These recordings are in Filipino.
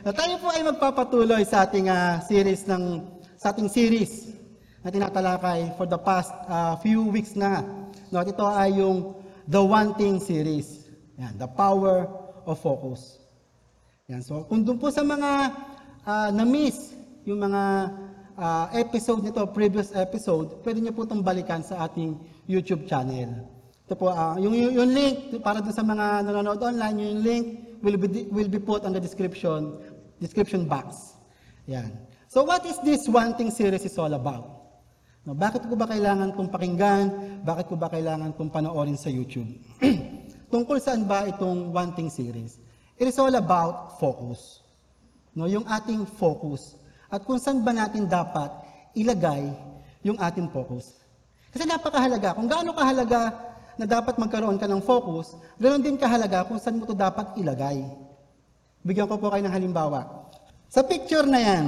Na tayo po ay magpapatuloy sa ating ah, series ng sa ating series na tinatalakay for the past ah, few weeks na. No, at ito ay yung The One Thing series. Yan, the power of focus. Yan, so kung doon po sa mga ah, na-miss yung mga ah, episode nito, previous episode, pwede niyo po itong balikan sa ating YouTube channel. Ito po, yung, yung, yung link, para doon sa mga nanonood online, yung link will be, will be put on the description, description box. Yan. So what is this One Thing series is all about? No, bakit ko ba kailangan kong pakinggan? Bakit ko ba kailangan kong panoorin sa YouTube? Tungkol saan ba itong One Thing series? It is all about focus. No, yung ating focus. At kung saan ba natin dapat ilagay yung ating focus. Kasi napakahalaga. Kung gaano kahalaga na dapat magkaroon ka ng focus, ganoon din kahalaga kung saan mo ito dapat ilagay. Bigyan ko po kayo ng halimbawa. Sa picture na yan,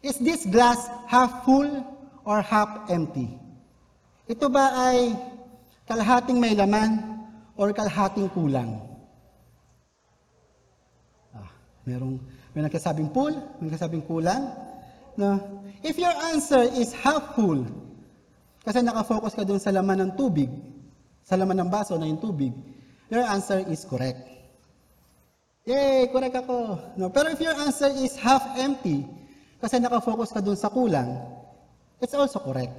is this glass half full or half empty? Ito ba ay kalahating may laman or kalahating kulang? Ah, merong may nagkasabing full, may nagkasabing kulang. No? If your answer is half full, kasi nakafocus ka dun sa laman ng tubig, sa laman ng baso na yung tubig, your answer is correct. Yay, correct ako. No, pero if your answer is half empty, kasi nakafocus ka dun sa kulang, it's also correct.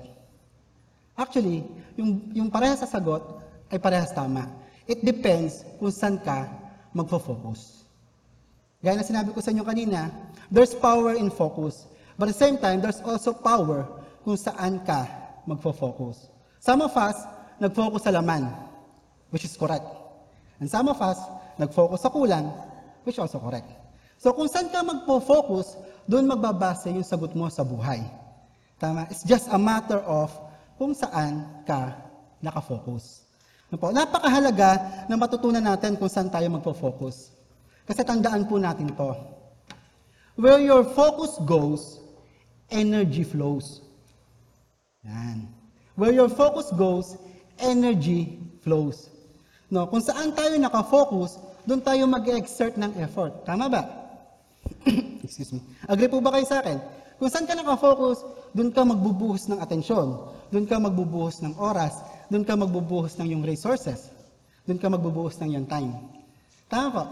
Actually, yung, yung parehas sa sagot ay parehas tama. It depends kung saan ka magfo-focus. Gaya na sinabi ko sa inyo kanina, there's power in focus. But at the same time, there's also power kung saan ka magfo-focus. Some of us, nag-focus sa laman, which is correct. And some of us, nag-focus sa kulang, which also correct. So kung saan ka magpo-focus, doon magbabase yung sagot mo sa buhay. Tama? It's just a matter of kung saan ka nakafocus. Ano po? Napakahalaga na matutunan natin kung saan tayo magpo-focus. Kasi tandaan po natin to. Where your focus goes, energy flows. Yan. Where your focus goes, energy flows. No, kung saan tayo nakafocus, doon tayo mag-exert ng effort. Tama ba? Excuse me. Agree po ba kayo sa akin? Kung saan ka nakafocus, doon ka magbubuhos ng atensyon. Doon ka magbubuhos ng oras. Doon ka magbubuhos ng yung resources. Doon ka magbubuhos ng yung time. Tama po?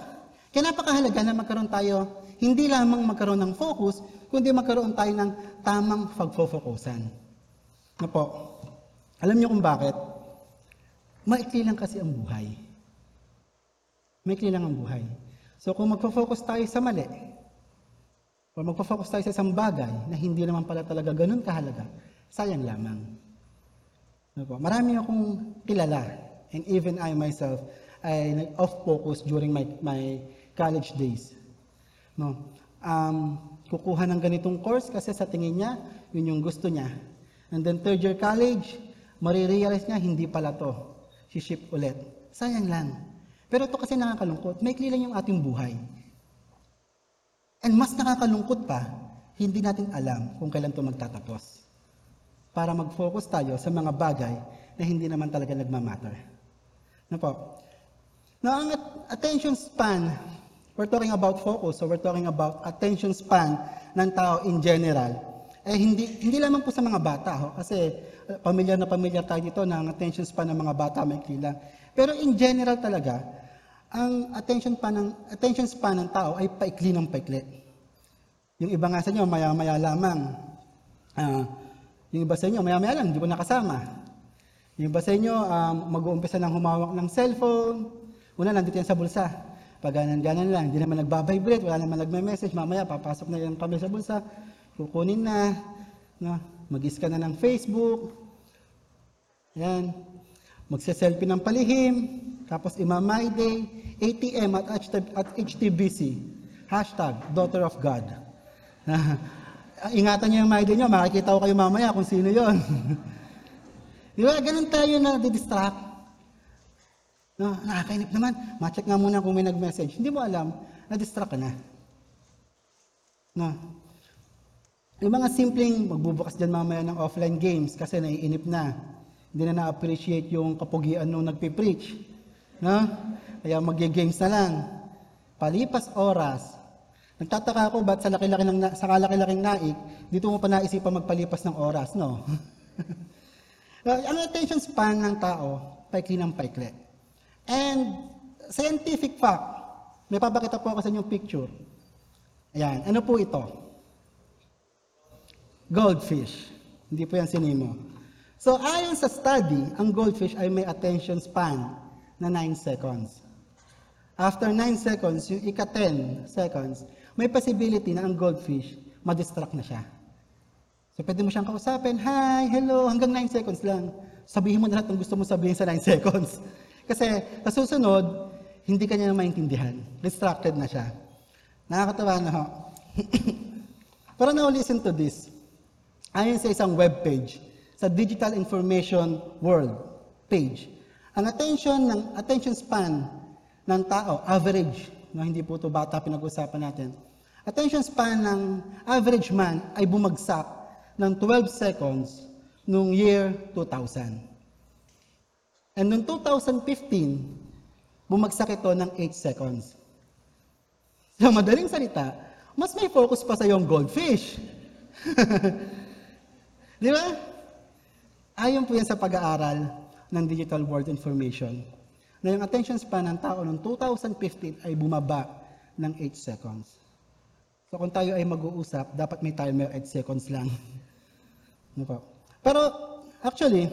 Kaya napakahalaga na magkaroon tayo, hindi lamang magkaroon ng focus, kundi magkaroon tayo ng tamang pagfo-focusan. Ano po? Alam niyo kung bakit? Maikli lang kasi ang buhay. Maikli lang ang buhay. So kung magfo-focus tayo sa mali, o magfo-focus tayo sa isang bagay na hindi naman pala talaga ganun kahalaga, sayang lamang. Ano? Marami akong kilala, and even I myself, ay nag-off focus during my, my college days. No? Um, kukuha ng ganitong course kasi sa tingin niya, yun yung gusto niya. And then third year college, marirealize niya, hindi pala to. Si-ship ulit. Sayang lang. Pero ito kasi nakakalungkot. Maikli lang yung ating buhay. And mas nakakalungkot pa, hindi natin alam kung kailan to magtatapos. Para mag-focus tayo sa mga bagay na hindi naman talaga nagmamatter. Ano po? Now, ang at- attention span, we're talking about focus, so we're talking about attention span ng tao in general. Eh, hindi, hindi lamang po sa mga bata, ho, kasi uh, pamilyar na pamilyar tayo dito na attention span ng mga bata may lang. Pero in general talaga, ang attention span ng, attention span ng tao ay paikli ng paikli. Yung iba nga sa inyo, maya-maya lamang. Ah, yung iba sa inyo, maya-maya lang, hindi ko nakasama. Yung iba sa inyo, um, mag-uumpisa ng humawak ng cellphone. Una, nandito yan sa bulsa. Pag ganan-ganan lang, hindi naman nagbabibrate, wala naman nagme-message. Mamaya, papasok na yan kami sa bulsa. Kukunin na. No? Mag-scan na ng Facebook. Yan. Magse-selfie ng palihim. Tapos imamay day. ATM at, at HTBC. Hashtag, daughter of God. Ingatan niyo yung my day niyo. Makikita ko kayo mamaya kung sino yon. Di ba? Ganun tayo na distract. No, nakakainip naman. Ma-check nga muna kung may nag-message. Hindi mo alam, na-distract ka na. No. Yung mga simpleng magbubukas dyan mamaya ng offline games kasi naiinip na. Hindi na na-appreciate yung kapugian nung nagpipreach. No? Kaya mag-games na lang. Palipas oras, Nagtataka ako ba't sa laki-laki ng sa kalaki-laking naik, dito mo pa naisipan magpalipas ng oras, no? Uh, ang attention span ng tao, paikli ng paikli. And scientific fact, may papakita po ako sa inyong picture. Ayan, ano po ito? Goldfish. Hindi po yan sinimo. So ayon sa study, ang goldfish ay may attention span na 9 seconds. After 9 seconds, yung ika-10 seconds, may possibility na ang goldfish, ma-distract na siya. So pwede mo siyang kausapin, hi, hello, hanggang 9 seconds lang. Sabihin mo na lahat ng gusto mo sabihin sa 9 seconds. Kasi sa susunod, hindi ka niya na maintindihan. Distracted na siya. Nakakatawa na ho. Pero now listen to this. Ayon sa isang web page, sa Digital Information World page, ang attention ng attention span ng tao, average, no, hindi po ito bata pinag-usapan natin. Attention span ng average man ay bumagsak ng 12 seconds noong year 2000. And noong 2015, bumagsak ito ng 8 seconds. Sa madaling salita, mas may focus pa sa yung goldfish. Di ba? Ayon po yan sa pag-aaral ng Digital World Information na yung attention span ng tao noong 2015 ay bumaba ng 8 seconds. So kung tayo ay mag-uusap, dapat may timer 8 seconds lang. Ano? Pero actually,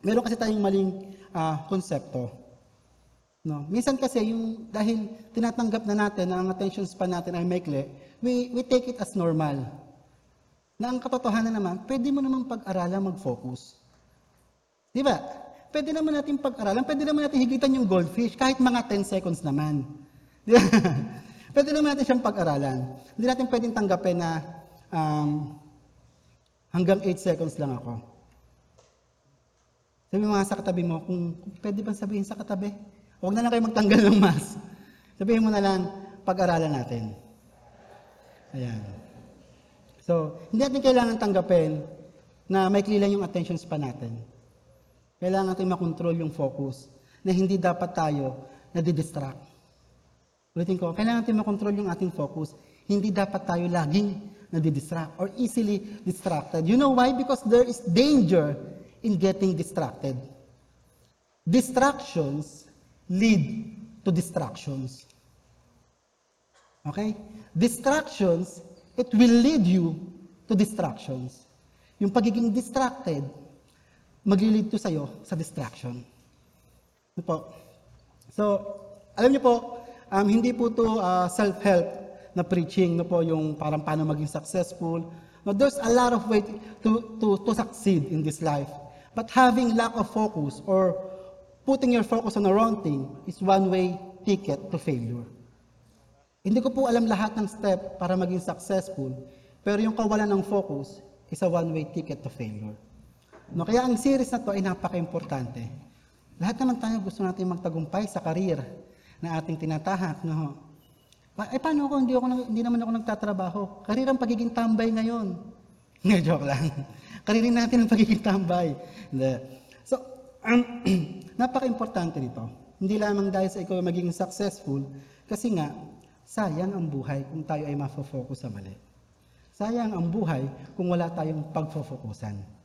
meron kasi tayong maling ah, konsepto. No, minsan kasi yung dahil tinatanggap na natin na ang attention span natin ay maikli, we, we take it as normal. Na ang katotohanan naman, pwede mo namang pag-aralan mag-focus. Di ba? Pwede naman natin pag-aralan, pwede naman natin higitan yung goldfish kahit mga 10 seconds naman. Di ba? pwede naman natin siyang pag-aralan. Hindi natin pwedeng tanggapin na um, hanggang 8 seconds lang ako. Sabi mo nga sa katabi mo, kung, kung pwede bang sabihin sa katabi, huwag na lang kayo magtanggal ng mask. Sabihin mo na lang, pag-aralan natin. Ayan. So, hindi natin kailangan tanggapin na may lang yung attention span natin. Kailangan natin makontrol yung focus na hindi dapat tayo nadidistract. Ulitin ko, kailangan natin makontrol yung ating focus. Hindi dapat tayo laging nadidistract or easily distracted. You know why? Because there is danger in getting distracted. Distractions lead to distractions. Okay? Distractions, it will lead you to distractions. Yung pagiging distracted, maglilid to sa'yo sa distraction. Ano po? So, alam niyo po, um, hindi po to uh, self-help na preaching, no po, yung parang paano maging successful. No, there's a lot of way to, to, to succeed in this life. But having lack of focus or putting your focus on the wrong thing is one way ticket to failure. Hindi ko po alam lahat ng step para maging successful, pero yung kawalan ng focus is a one-way ticket to failure. No, kaya ang series na to ay napaka-importante. Lahat naman tayo gusto natin magtagumpay sa karir na ating tinatahak. No? Pa- eh, paano ako? Hindi, ako, hindi naman ako nagtatrabaho. Karir ang pagiging tambay ngayon. Hindi, joke lang. Karirin natin ang pagiging tambay. So, um, napaka-importante nito. Hindi lamang dahil sa ikaw ay magiging successful, kasi nga, sayang ang buhay kung tayo ay mafo-focus sa mali. Sayang ang buhay kung wala tayong pagfo-focusan.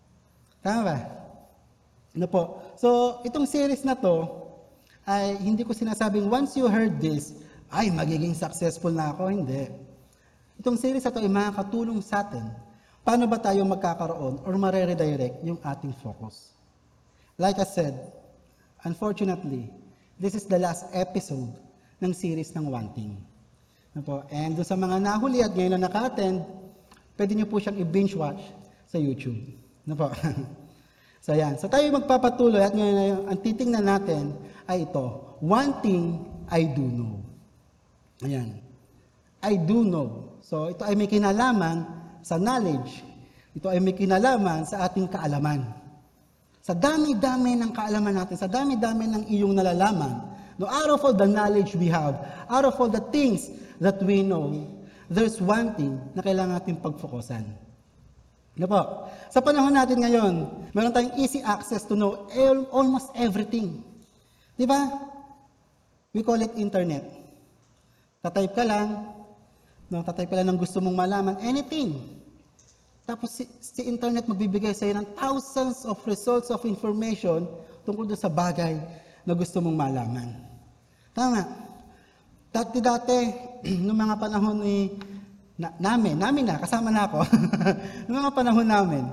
Tama ba? Ano po? So, itong series na to, ay hindi ko sinasabing once you heard this, ay magiging successful na ako. Hindi. Itong series na to ay makakatulong sa atin. Paano ba tayo magkakaroon or mare-redirect yung ating focus? Like I said, unfortunately, this is the last episode ng series ng One Thing. Ano po? And doon sa mga nahuli at ngayon na naka-attend, pwede nyo po siyang i-binge watch sa YouTube. Ano po? so yan. So tayo magpapatuloy at ngayon ay- ang titingnan natin ay ito. One thing I do know. Ayan. I do know. So ito ay may kinalaman sa knowledge. Ito ay may kinalaman sa ating kaalaman. Sa dami-dami ng kaalaman natin, sa dami-dami ng iyong nalalaman, no, out of all the knowledge we have, out of all the things that we know, there's one thing na kailangan natin pagfokusan. Ano po? Sa panahon natin ngayon, meron tayong easy access to know al- almost everything. Di ba? We call it internet. Tatype ka lang, No, tatay pala ng gusto mong malaman, anything. Tapos si, si internet magbibigay sa ng thousands of results of information tungkol doon sa bagay na gusto mong malaman. Tama. Dati-dati, noong mga panahon ni na, namin, namin na, kasama na ako, noong mga panahon namin,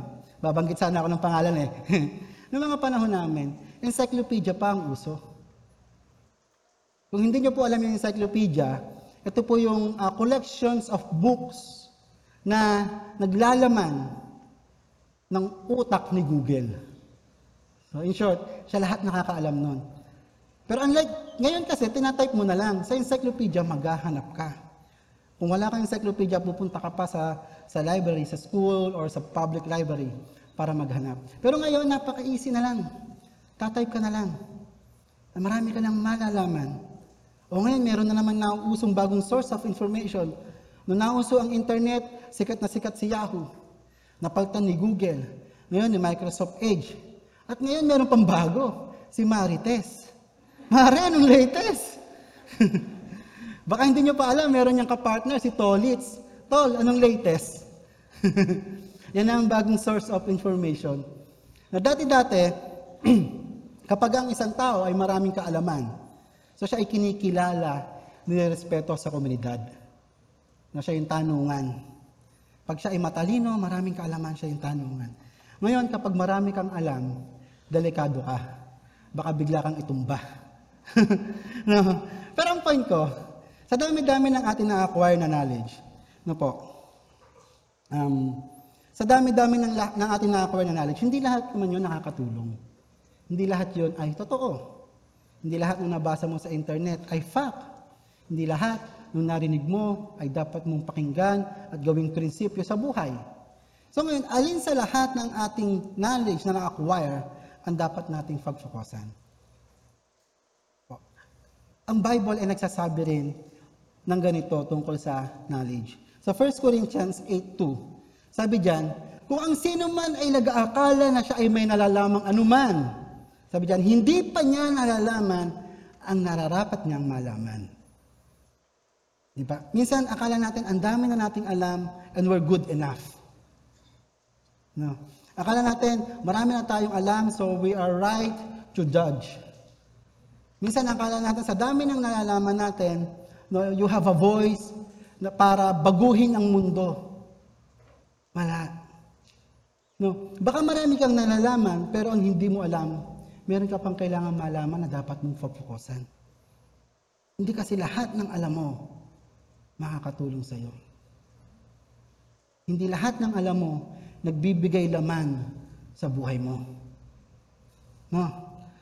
babanggit sana ako ng pangalan eh, noong mga panahon namin, encyclopedia pa ang uso. Kung hindi nyo po alam yung encyclopedia, ito po yung uh, collections of books na naglalaman ng utak ni Google. So in short, siya lahat nakakaalam nun. Pero unlike, ngayon kasi, tinatype mo na lang. Sa encyclopedia, maghahanap ka. Kung wala kang encyclopedia, pupunta ka pa sa, sa library, sa school, or sa public library para maghanap. Pero ngayon, napaka-easy na lang. Tatype ka na lang. Marami ka nang malalaman. O ngayon, meron na naman na usong bagong source of information. Nung nauso ang internet, sikat na sikat si Yahoo. Napalitan ni Google. Ngayon, ni Microsoft Edge. At ngayon, meron pang bago, si Marites. Mare, anong latest? Baka hindi nyo pa alam, meron niyang kapartner, si Tolitz. Tol, anong latest? Yan ang bagong source of information. Na dati-dati, kapag ang isang tao ay maraming kaalaman, so siya ay kinikilala, nirespeto sa komunidad. Na siya yung tanungan. Pag siya ay matalino, maraming kaalaman siya yung tanungan. Ngayon, kapag marami kang alam, delikado ka. Baka bigla kang itumba. no? Pero ang point ko, sa dami-dami ng ating na-acquire na knowledge, no po, um, sa dami-dami ng, ng ating na-acquire na knowledge, hindi lahat naman yun nakakatulong. Hindi lahat yun ay totoo. Hindi lahat ng nabasa mo sa internet ay fact. Hindi lahat ng narinig mo ay dapat mong pakinggan at gawing prinsipyo sa buhay. So ngayon, alin sa lahat ng ating knowledge na na-acquire ang dapat nating pagfokusan? Ang Bible ay nagsasabi rin ng ganito tungkol sa knowledge. Sa 1 Corinthians 8.2, sabi diyan, kung ang sino man ay nag-aakala na siya ay may nalalamang anuman, sabi diyan, hindi pa niya nalalaman ang nararapat niyang malaman. Di ba? Minsan, akala natin, ang dami na nating alam and we're good enough. No. Akala natin, marami na tayong alam, so we are right to judge. Minsan, akala natin, sa dami ng nalalaman natin, no, you have a voice na para baguhin ang mundo. Wala. No, baka marami kang nalalaman, pero ang hindi mo alam, meron ka pang kailangan malaman na dapat mong fokusan. Hindi kasi lahat ng alam mo makakatulong sa iyo. Hindi lahat ng alam mo nagbibigay laman sa buhay mo. No?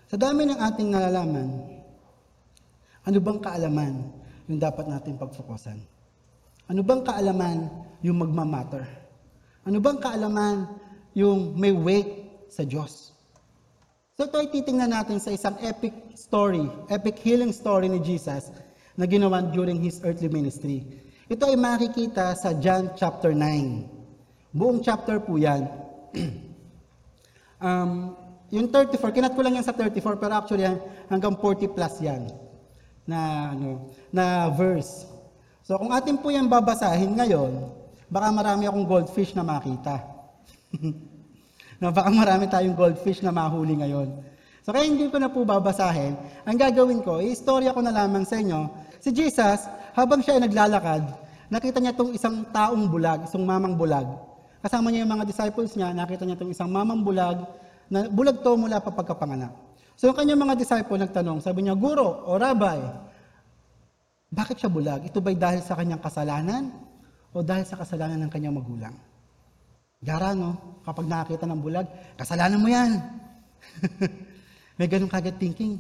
Sa dami ng ating nalalaman, ano bang kaalaman yung dapat natin pagfokusan? Ano bang kaalaman yung magmamatter? Ano bang kaalaman yung may weight sa Diyos? So ito ay titingnan natin sa isang epic story, epic healing story ni Jesus na ginawa during His earthly ministry. Ito ay makikita sa John chapter 9. Buong chapter po yan. um, yung 34, kinat ko lang yan sa 34, pero actually hanggang 40 plus yan na, ano, na verse. So kung atin po yan babasahin ngayon, baka marami akong goldfish na makita. na baka marami tayong goldfish na mahuli ngayon. So kaya hindi ko na po babasahin. Ang gagawin ko, istorya ko na lamang sa inyo. Si Jesus, habang siya ay naglalakad, nakita niya itong isang taong bulag, isang mamang bulag. Kasama niya yung mga disciples niya, nakita niya itong isang mamang bulag, na bulag to mula pa pagkapanganak. So yung kanyang mga disciple nagtanong, sabi niya, Guro o Rabbi, bakit siya bulag? Ito ba'y dahil sa kanyang kasalanan o dahil sa kasalanan ng kanyang magulang? Gara, no? Kapag nakakita ng bulag, kasalanan mo yan. May ganun kagad thinking.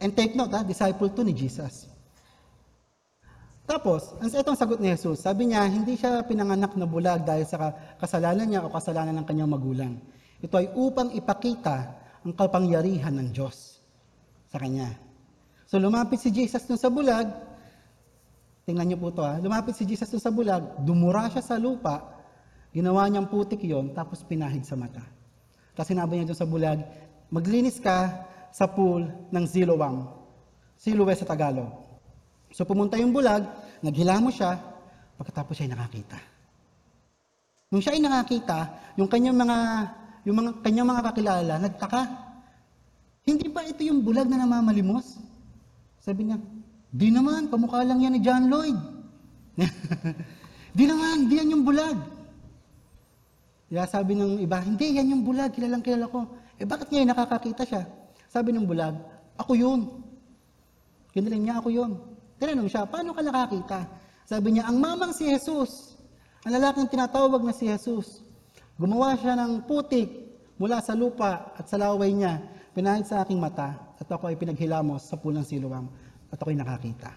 And take note, ha, disciple to ni Jesus. Tapos, itong sagot ni Jesus, sabi niya, hindi siya pinanganak na bulag dahil sa kasalanan niya o kasalanan ng kanyang magulang. Ito ay upang ipakita ang kapangyarihan ng Diyos sa kanya. So lumapit si Jesus dun sa bulag, tingnan niyo po ito ha, lumapit si Jesus dun sa bulag, dumura siya sa lupa, ginawa niyang putik yon tapos pinahid sa mata. Tapos sinabi niya dun sa bulag, maglinis ka sa pool ng Siloam. Siloe sa Tagalog. So pumunta yung bulag, naghilamos siya, pagkatapos siya ay nakakita. Nung siya ay nakakita, yung kanyang mga yung mga kanyang mga kakilala nagtaka. Hindi ba ito yung bulag na namamalimos? Sabi niya, di naman, kamukha lang yan ni John Lloyd. di naman, di yan yung bulag. Kaya sabi ng iba, hindi, yan yung bulag, kilalang kilala ko. Eh bakit ngayon nakakakita siya? Sabi ng bulag, ako yun. Kiniling niya, ako yun. Tinanong siya, paano ka nakakita? Sabi niya, ang mamang si Jesus, ang lalaking tinatawag na si Jesus, gumawa siya ng putik mula sa lupa at sa laway niya, pinahid sa aking mata, at ako ay pinaghilamos sa pulang siluwang, at ako'y nakakita.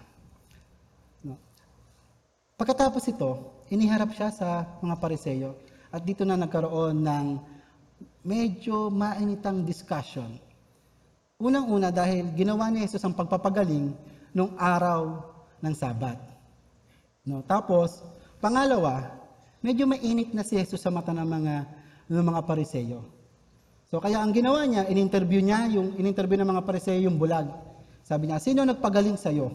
No? Pagkatapos ito, iniharap siya sa mga pariseyo, at dito na nagkaroon ng medyo mainitang discussion. Unang-una dahil ginawa ni Jesus ang pagpapagaling nung araw ng Sabat. No, tapos, pangalawa, medyo mainit na si Jesus sa mata ng mga ng mga pariseyo. So kaya ang ginawa niya, in-interview niya yung in-interview ng mga pariseyo yung bulag. Sabi niya, sino nagpagaling sa iyo?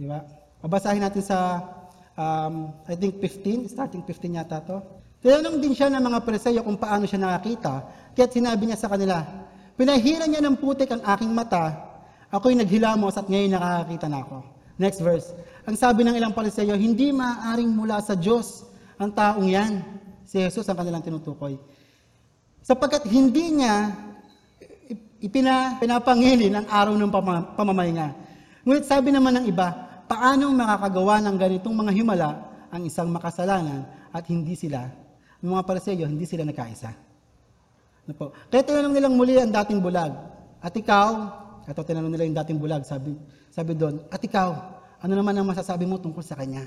Di ba? Babasahin natin sa um, I think 15, starting 15 yata to. Tinanong din siya ng mga pariseyo kung paano siya nakakita. Kaya't sinabi niya sa kanila, Pinahira niya ng putik ang aking mata, ako'y naghilamos at ngayon nakakakita na ako. Next verse. Ang sabi ng ilang pariseyo, hindi maaaring mula sa Diyos ang taong yan. Si Jesus ang kanilang tinutukoy. Sapagkat hindi niya ipina, pinapangilin ang araw ng pama, pamamahinga. Ngunit sabi naman ng iba, paano makakagawa ng ganitong mga himala ang isang makasalanan at hindi sila, ng mga pariseyo, hindi sila nagkaisa. Ano po? Kaya tinanong nilang muli ang dating bulag. At ikaw, ito tinanong nila yung dating bulag, sabi, sabi doon, at ikaw, ano naman ang masasabi mo tungkol sa kanya?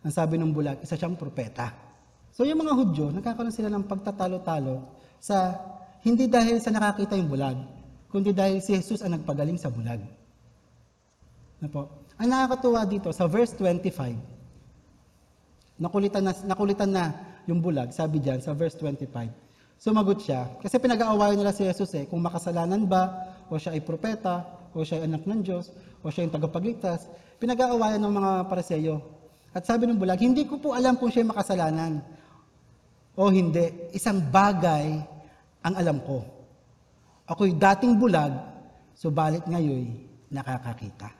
Ang sabi ng bulag, isa siyang propeta. So yung mga Hudyo, nagkakaroon sila ng pagtatalo-talo sa hindi dahil sa nakakita yung bulag, kundi dahil si Jesus ang nagpagaling sa bulag. Ano po? Ang nakakatuwa dito, sa verse 25, nakulitan na, nakulitan na yung bulag, sabi diyan sa verse 25. Sumagot siya, kasi pinag-aawayan nila si Jesus eh, kung makasalanan ba, o siya ay propeta, o siya ay anak ng Diyos, o siya ay tagapagligtas. Pinag-aawayan ng mga pariseyo. At sabi ng bulag, hindi ko po alam kung siya makasalanan. O hindi, isang bagay ang alam ko. Ako'y dating bulag, subalit ngayon nakakakita.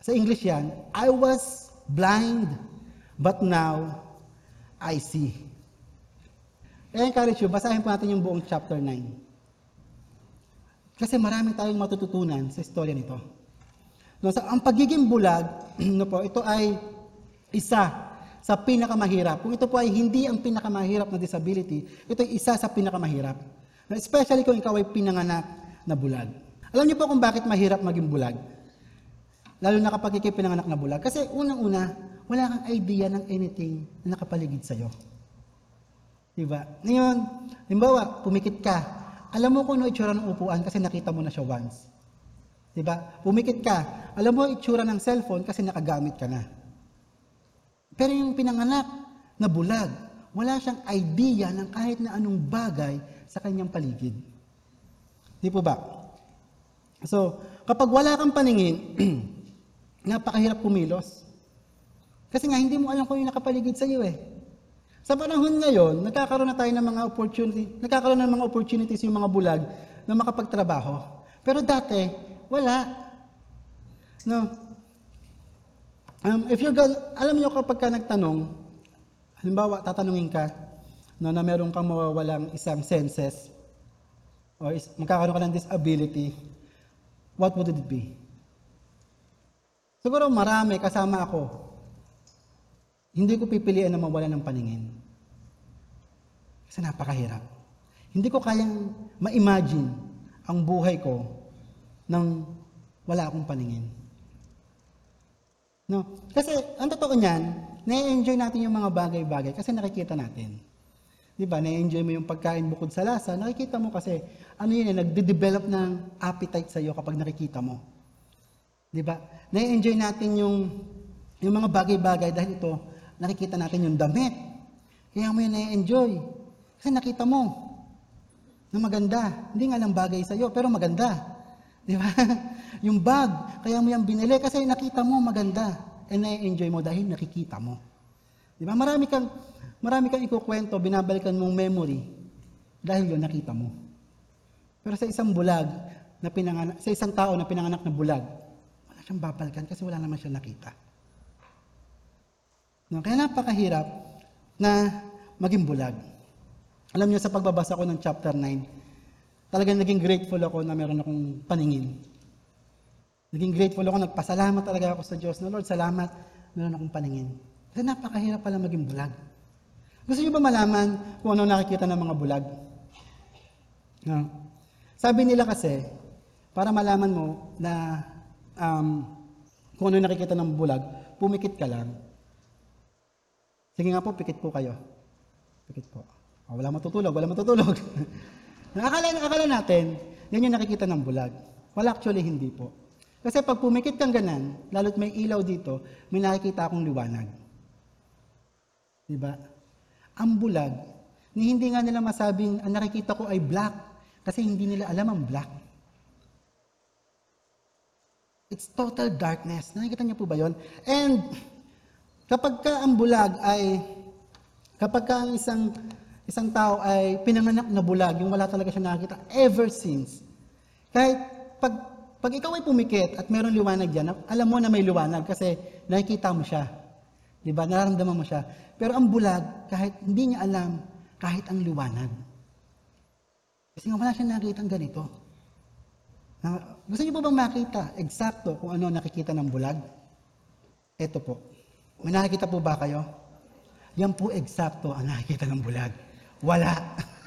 Sa English yan, I was blind, but now I see. I encourage you, basahin po natin yung buong chapter 9. Kasi marami tayong matututunan sa istorya nito. No, sa, ang pagiging bulag, no po, ito ay isa sa pinakamahirap. Kung ito po ay hindi ang pinakamahirap na disability, ito ay isa sa pinakamahirap. Especially kung ikaw ay pinanganak na bulag. Alam niyo po kung bakit mahirap maging bulag? Lalo na kapag ikaw pinanganak na bulag. Kasi unang-una, wala kang idea ng anything na nakapaligid sa'yo. Diba? Ngayon, limbawa, pumikit ka. Alam mo kung ano itsura ng upuan kasi nakita mo na siya once. Diba? Pumikit ka. Alam mo itsura ng cellphone kasi nakagamit ka na. Pero yung pinanganak na bulag, wala siyang idea ng kahit na anong bagay sa kanyang paligid. Di po ba? So, kapag wala kang paningin, napakahirap kumilos. Kasi nga, hindi mo alam kung yung nakapaligid sa iyo eh. Sa panahon ngayon, nagkakaroon na tayo ng mga opportunity, nagkakaroon ng mga opportunities yung mga bulag na makapagtrabaho. Pero dati, wala. No. Um, if you're gonna, alam niyo kapag ka nagtanong, halimbawa, tatanungin ka, no, na meron kang mawawalang isang senses, or is, magkakaroon ka ng disability, what would it be? Siguro marami, kasama ako, hindi ko pipiliin na mawala ng paningin. Kasi napakahirap. Hindi ko kayang ma-imagine ang buhay ko nang wala akong paningin. No? Kasi ang totoo niyan, na-enjoy natin yung mga bagay-bagay kasi nakikita natin. 'Di ba? Na-enjoy mo yung pagkain bukod sa lasa, nakikita mo kasi ano yun, eh, nagde-develop ng appetite sa iyo kapag nakikita mo. 'Di ba? Na-enjoy natin yung yung mga bagay-bagay dahil ito nakikita natin yung damit. Kaya mo yun na-enjoy. Kasi nakita mo na maganda. Hindi nga lang bagay sa iyo, pero maganda. Di ba? yung bag, kaya mo yan binili kasi nakita mo maganda. and na-enjoy mo dahil nakikita mo. Di ba? Marami kang, marami kang ikukwento, binabalikan mong memory dahil yun nakita mo. Pero sa isang bulag na pinanganak, sa isang tao na pinanganak na bulag, wala siyang babalikan kasi wala naman siya nakita. No, kaya napakahirap na maging bulag. Alam niyo sa pagbabasa ko ng chapter 9, talagang naging grateful ako na meron akong paningin. Naging grateful ako, nagpasalamat talaga ako sa Diyos na Lord, salamat, meron akong paningin. Kasi napakahirap pala maging bulag. Gusto niyo ba malaman kung ano nakikita ng mga bulag? No. Sabi nila kasi, para malaman mo na um, kung ano nakikita ng bulag, pumikit ka lang. Sige nga po, pikit po kayo. Pikit po. Oh, wala matutulog, wala matutulog. akala, akala natin, yan yung nakikita ng bulag. Wala actually hindi po. Kasi pag pumikit kang ganan, lalo't may ilaw dito, may nakikita akong liwanag. Diba? Ang bulag, ni hindi nga nila masabing ang nakikita ko ay black kasi hindi nila alam ang black. It's total darkness. Nakikita niyo po ba yon? And kapag ka ang bulag ay, kapag ka ang isang, isang tao ay pinanganak na bulag, yung wala talaga siya nakikita, ever since, kahit pag, pag ikaw ay pumikit at meron liwanag dyan, alam mo na may liwanag kasi nakikita mo siya. Di ba? Nararamdaman mo siya. Pero ang bulag, kahit hindi niya alam, kahit ang liwanag. Kasi nga wala siyang nakikita ganito. Na, gusto niyo po bang makita eksakto kung ano nakikita ng bulag? Ito po. May nakikita po ba kayo? Yan po eksakto ang nakikita ng bulag. Wala.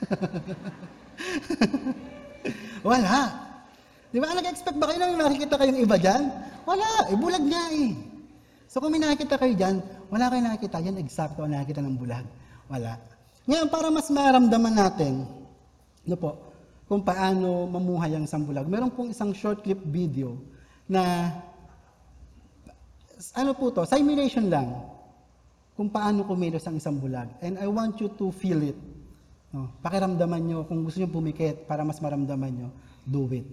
Wala. Di ba? Nag-expect ba kayo na may makikita kayong iba dyan? Wala. Eh, bulag nga eh. So kung may nakikita kayo dyan, wala kayo nakikita. Yan eksakto ang nakikita ng bulag. Wala. Ngayon, para mas maramdaman natin, ano po, kung paano mamuhay ang isang bulag. Meron pong isang short clip video na ano po to, simulation lang kung paano kumilos ang isang bulag. And I want you to feel it. No, pakiramdaman nyo, kung gusto nyo pumikit para mas maramdaman nyo, do it.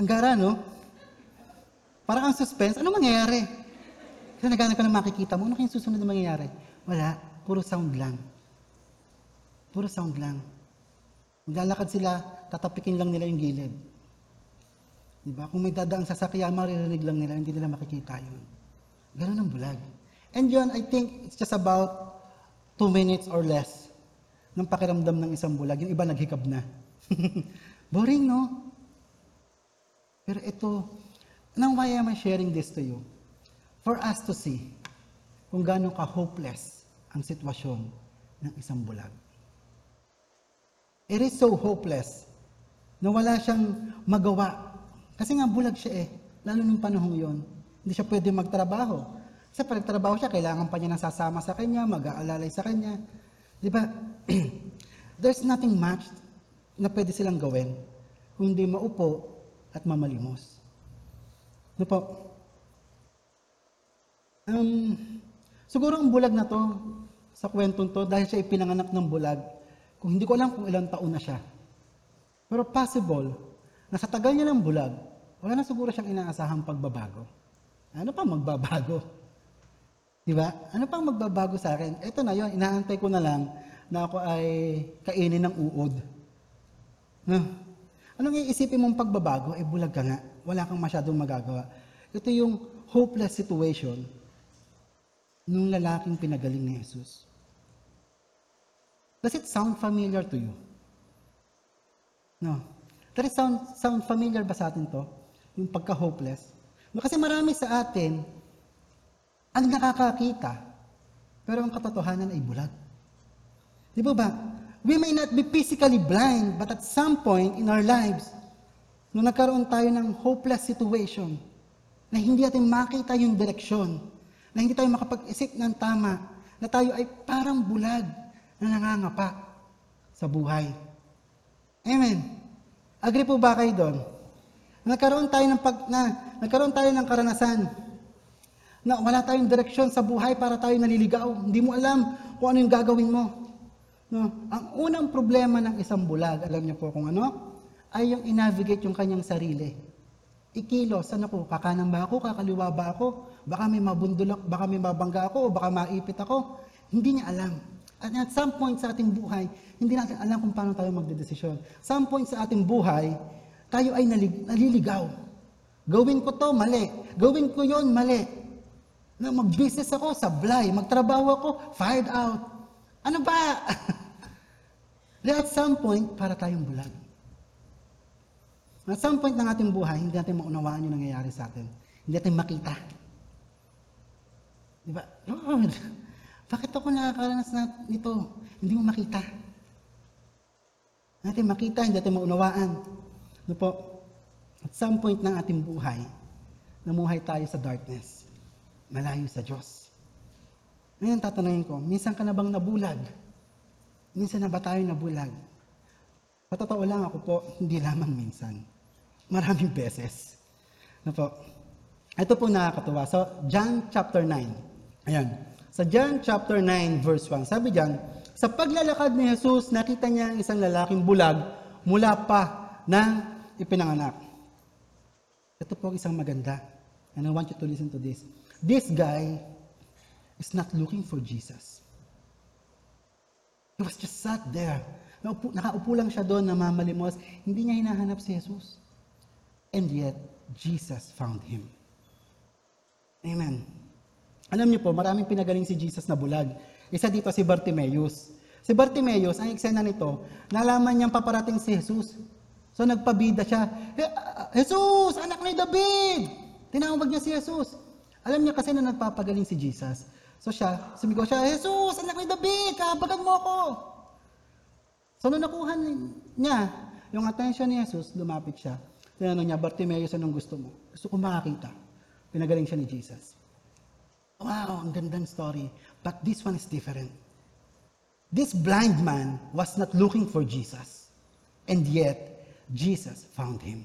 Ang gara, no? Parang ang suspense. Ano mangyayari? Kasi naghanap ka na makikita mo. Ano kayong susunod na mangyayari? Wala. Puro sound lang. Puro sound lang. Maglalakad sila, tatapikin lang nila yung gilid. Diba? Kung may dadaang sasakyan, maririnig lang nila, hindi nila makikita yun. Ganun ang bulag. And yun, I think it's just about two minutes or less ng pakiramdam ng isang bulag. Yung iba naghikab na. Boring, no? Pero ito, now why am I sharing this to you? For us to see kung gaano ka-hopeless ang sitwasyon ng isang bulag. It is so hopeless na wala siyang magawa. Kasi nga bulag siya eh, lalo nung panahong yon. Hindi siya pwede magtrabaho. Kasi pag nagtrabaho siya, kailangan pa niya ng sasama sa kanya, mag-aalalay sa kanya. Di ba? There's nothing much na pwede silang gawin kung hindi maupo at mamalimos. Ano po? Um, siguro ang bulag na to, sa kwentong to, dahil siya ipinanganak ng bulag, kung hindi ko alam kung ilang taon na siya. Pero possible, na sa tagal niya ng bulag, wala na siguro siyang inaasahang pagbabago. Ano pa magbabago? Di ba? Ano pang magbabago sa akin? Ito na yon, inaantay ko na lang na ako ay kainin ng uod. No? Anong iisipin mong pagbabago? Eh, bulag ka nga. Wala kang masyadong magagawa. Ito yung hopeless situation nung lalaking pinagaling ni Jesus. Does it sound familiar to you? No. Does it sound, sound familiar ba sa atin to? Yung pagka-hopeless? Kasi marami sa atin ang nakakakita, pero ang katotohanan ay bulag. Di ba ba? We may not be physically blind, but at some point in our lives, nung nagkaroon tayo ng hopeless situation, na hindi natin makita yung direksyon, na hindi tayo makapag-isip ng tama, na tayo ay parang bulag na nangangapa sa buhay. Amen. Agree po ba kayo doon? Nagkaroon tayo ng pag, na, nagkaroon tayo ng karanasan na wala tayong direksyon sa buhay para tayo naliligaw. Hindi mo alam kung ano yung gagawin mo. No? Ang unang problema ng isang bulag, alam niyo po kung ano? Ay yung inavigate yung kanyang sarili. Ikilos, ano ko, kakanan ba ako, kakaliwa ba ako, baka may mabundol ako, baka may mabangga ako, o baka maipit ako. Hindi niya alam. At at some point sa ating buhay, hindi natin alam kung paano tayo magdedesisyon. Some point sa ating buhay, tayo ay nalig- naliligaw. Gawin ko to, mali. Gawin ko yon mali. Na mag-business ako, sablay. Magtrabaho ako, fired out. Ano ba? At some point, para tayong bulag. At some point ng ating buhay, hindi natin maunawaan yung nangyayari sa atin. Hindi natin makita. Di ba? Lord, bakit ako nakakaranas na nito? Hindi mo makita. Hindi natin makita, hindi natin maunawaan. Ano po? At some point ng ating buhay, namuhay tayo sa darkness. Malayo sa Diyos. Ngayon tatanungin ko, minsan ka na bang nabulag? Minsan na ba tayo nabulag? Sa totoo lang ako po, hindi lamang minsan. Maraming beses. Ano po? Ito po nakakatuwa. So, John chapter 9. Ayan. Sa John chapter 9 verse 1, sabi diyan, sa paglalakad ni Jesus, nakita niya ang isang lalaking bulag mula pa na ipinanganak. Ito po ang isang maganda. And I want you to listen to this. This guy is not looking for Jesus. He was just sat there. Naupo, nakaupo lang siya doon, namamalimos. Hindi niya hinahanap si Jesus. And yet, Jesus found him. Amen. Alam niyo po, maraming pinagaling si Jesus na bulag. Isa dito si Bartimeus. Si Bartimeus, ang eksena nito, nalaman niyang paparating si Jesus. So nagpabida siya, "Eh, ah, Jesus, anak ni David! Tinawag niya si Jesus. Alam niya kasi na nagpapagaling si Jesus. So siya, sumigaw siya, Jesus, anak ni David, kahabagan mo ako. So nung nakuha ni- niya yung attention ni Jesus, lumapit siya. Tinanong niya, Bartimeus, anong gusto mo? Gusto ko makakita. Pinagaling siya ni Jesus. Wow, ang gandang story. But this one is different. This blind man was not looking for Jesus. And yet, Jesus found him.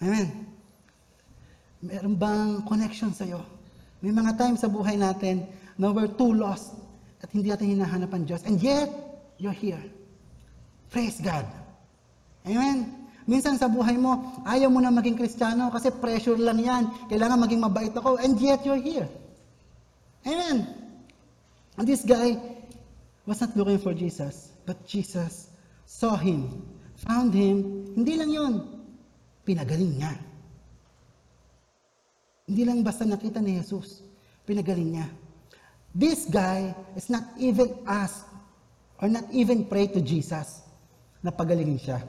Amen. Meron bang connection sa'yo? May mga times sa buhay natin na we're too lost at hindi natin hinahanap ang Diyos. And yet, you're here. Praise God. Amen. Minsan sa buhay mo, ayaw mo na maging kristyano kasi pressure lang yan. Kailangan maging mabait ako. And yet, you're here. Amen. And this guy was not looking for Jesus, but Jesus saw him, found him. Hindi lang yon, pinagaling niya. Hindi lang basta nakita ni Jesus, pinagaling niya. This guy is not even asked or not even pray to Jesus na pagalingin siya.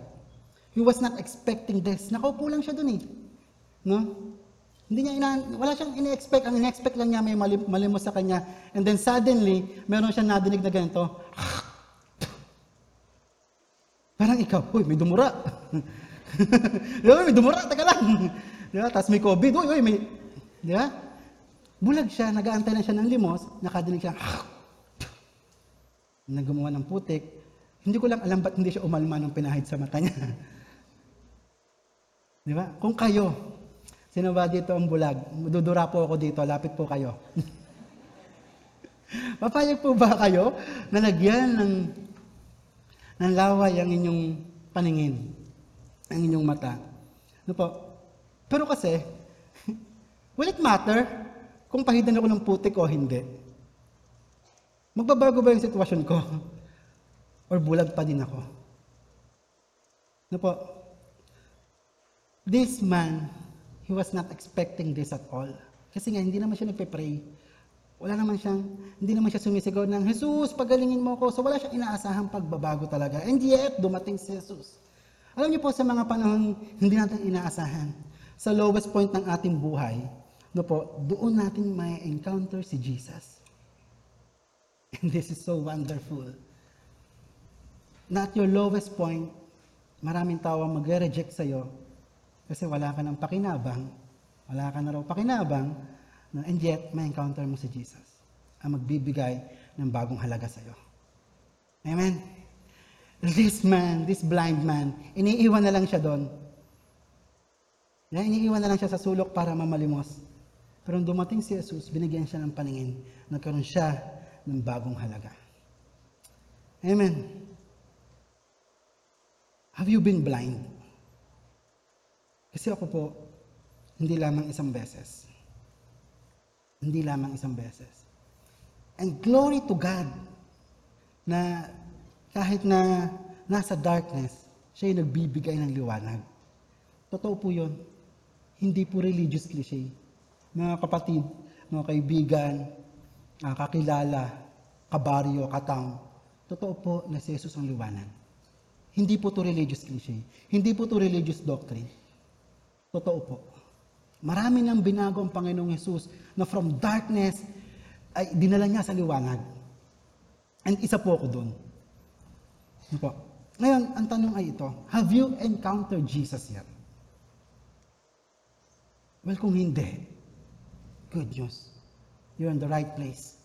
He was not expecting this. Nakaupo lang siya dun eh. No? Hindi niya ina, wala siyang ina-expect. Ang ina-expect lang niya may malim, malimos sa kanya. And then suddenly, meron siyang nadinig na ganito. Parang ikaw, uy, may dumura. May dumura, teka lang. Di ba? Tapos may COVID, uy, uy, may... Di ba? Bulag siya, nag-aantay na siya ng limos, nakadinig siya, naggumawa ng putik. Hindi ko lang alam ba't hindi siya umalma nung pinahid sa mata niya. Di ba? Kung kayo, sino ba dito ang bulag? Dudura po ako dito, lapit po kayo. Papayag po ba kayo na lagyan ng, ng laway ang inyong paningin, ang inyong mata? Ano po? Pero kasi, will it matter kung pahidan ako ng putik o hindi? Magbabago ba yung sitwasyon ko? Or bulag pa din ako? Ano po? This man, he was not expecting this at all. Kasi nga, hindi naman siya nagpe-pray. Wala naman siyang, hindi naman siya sumisigaw ng, Jesus, pagalingin mo ko. So wala siyang inaasahang pagbabago talaga. And yet, dumating si Jesus. Alam niyo po, sa mga panahon hindi natin inaasahan, sa lowest point ng ating buhay, no po, doon natin may encounter si Jesus. And this is so wonderful. Not your lowest point, maraming tao ang magre-reject sa'yo kasi wala ka ng pakinabang, wala ka na raw pakinabang, and yet, may encounter mo si Jesus ang magbibigay ng bagong halaga sa'yo. Amen? This man, this blind man, iniiwan na lang siya doon. Iniiwan na lang siya sa sulok para mamalimos. Pero nung dumating si Jesus, binigyan siya ng paningin. Nagkaroon siya ng bagong halaga. Amen. Have you been blind? Kasi ako po, hindi lamang isang beses. Hindi lamang isang beses. And glory to God na kahit na nasa darkness, siya yung nagbibigay ng liwanag. Totoo po yun. Hindi po religious cliche. Mga kapatid, mga kaibigan, ah, kakilala, kabaryo, katang, totoo po na si Jesus ang liwanag. Hindi po to religious cliche. Hindi po to religious doctrine. Totoo po. Marami nang binago ang Panginoong Yesus na from darkness ay dinala niya sa liwanag. And isa po ako doon. Ano po? Ngayon, ang tanong ay ito, have you encountered Jesus yet? Well, kung hindi, good news. You're in the right place.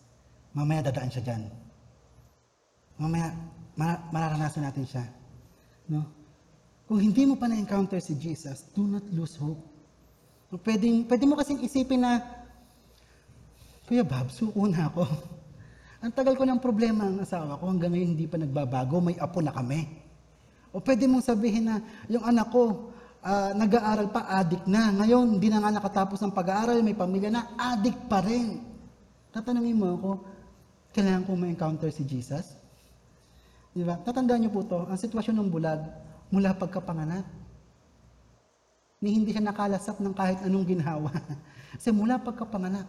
Mamaya dadaan siya dyan. Mamaya, ma- mararanasan natin siya. No? Kung hindi mo pa na-encounter si Jesus, do not lose hope. No, Pwede, pwede mo kasing isipin na, Kuya Bob, suko na ako. Ang tagal ko ng problema ang asawa ko, hanggang ngayon hindi pa nagbabago, may apo na kami. O pwede mong sabihin na, yung anak ko, ah, nag-aaral pa, adik na. Ngayon, hindi na nga nakatapos ng pag-aaral, may pamilya na, adik pa rin. Tatanungin mo ako, kailangan ko ma-encounter si Jesus? Di ba? Tatandaan niyo po to, ang sitwasyon ng bulag, mula pagkapanganak. Ni hindi siya nakalasap ng kahit anong ginhawa. Kasi mula pagkapanganak.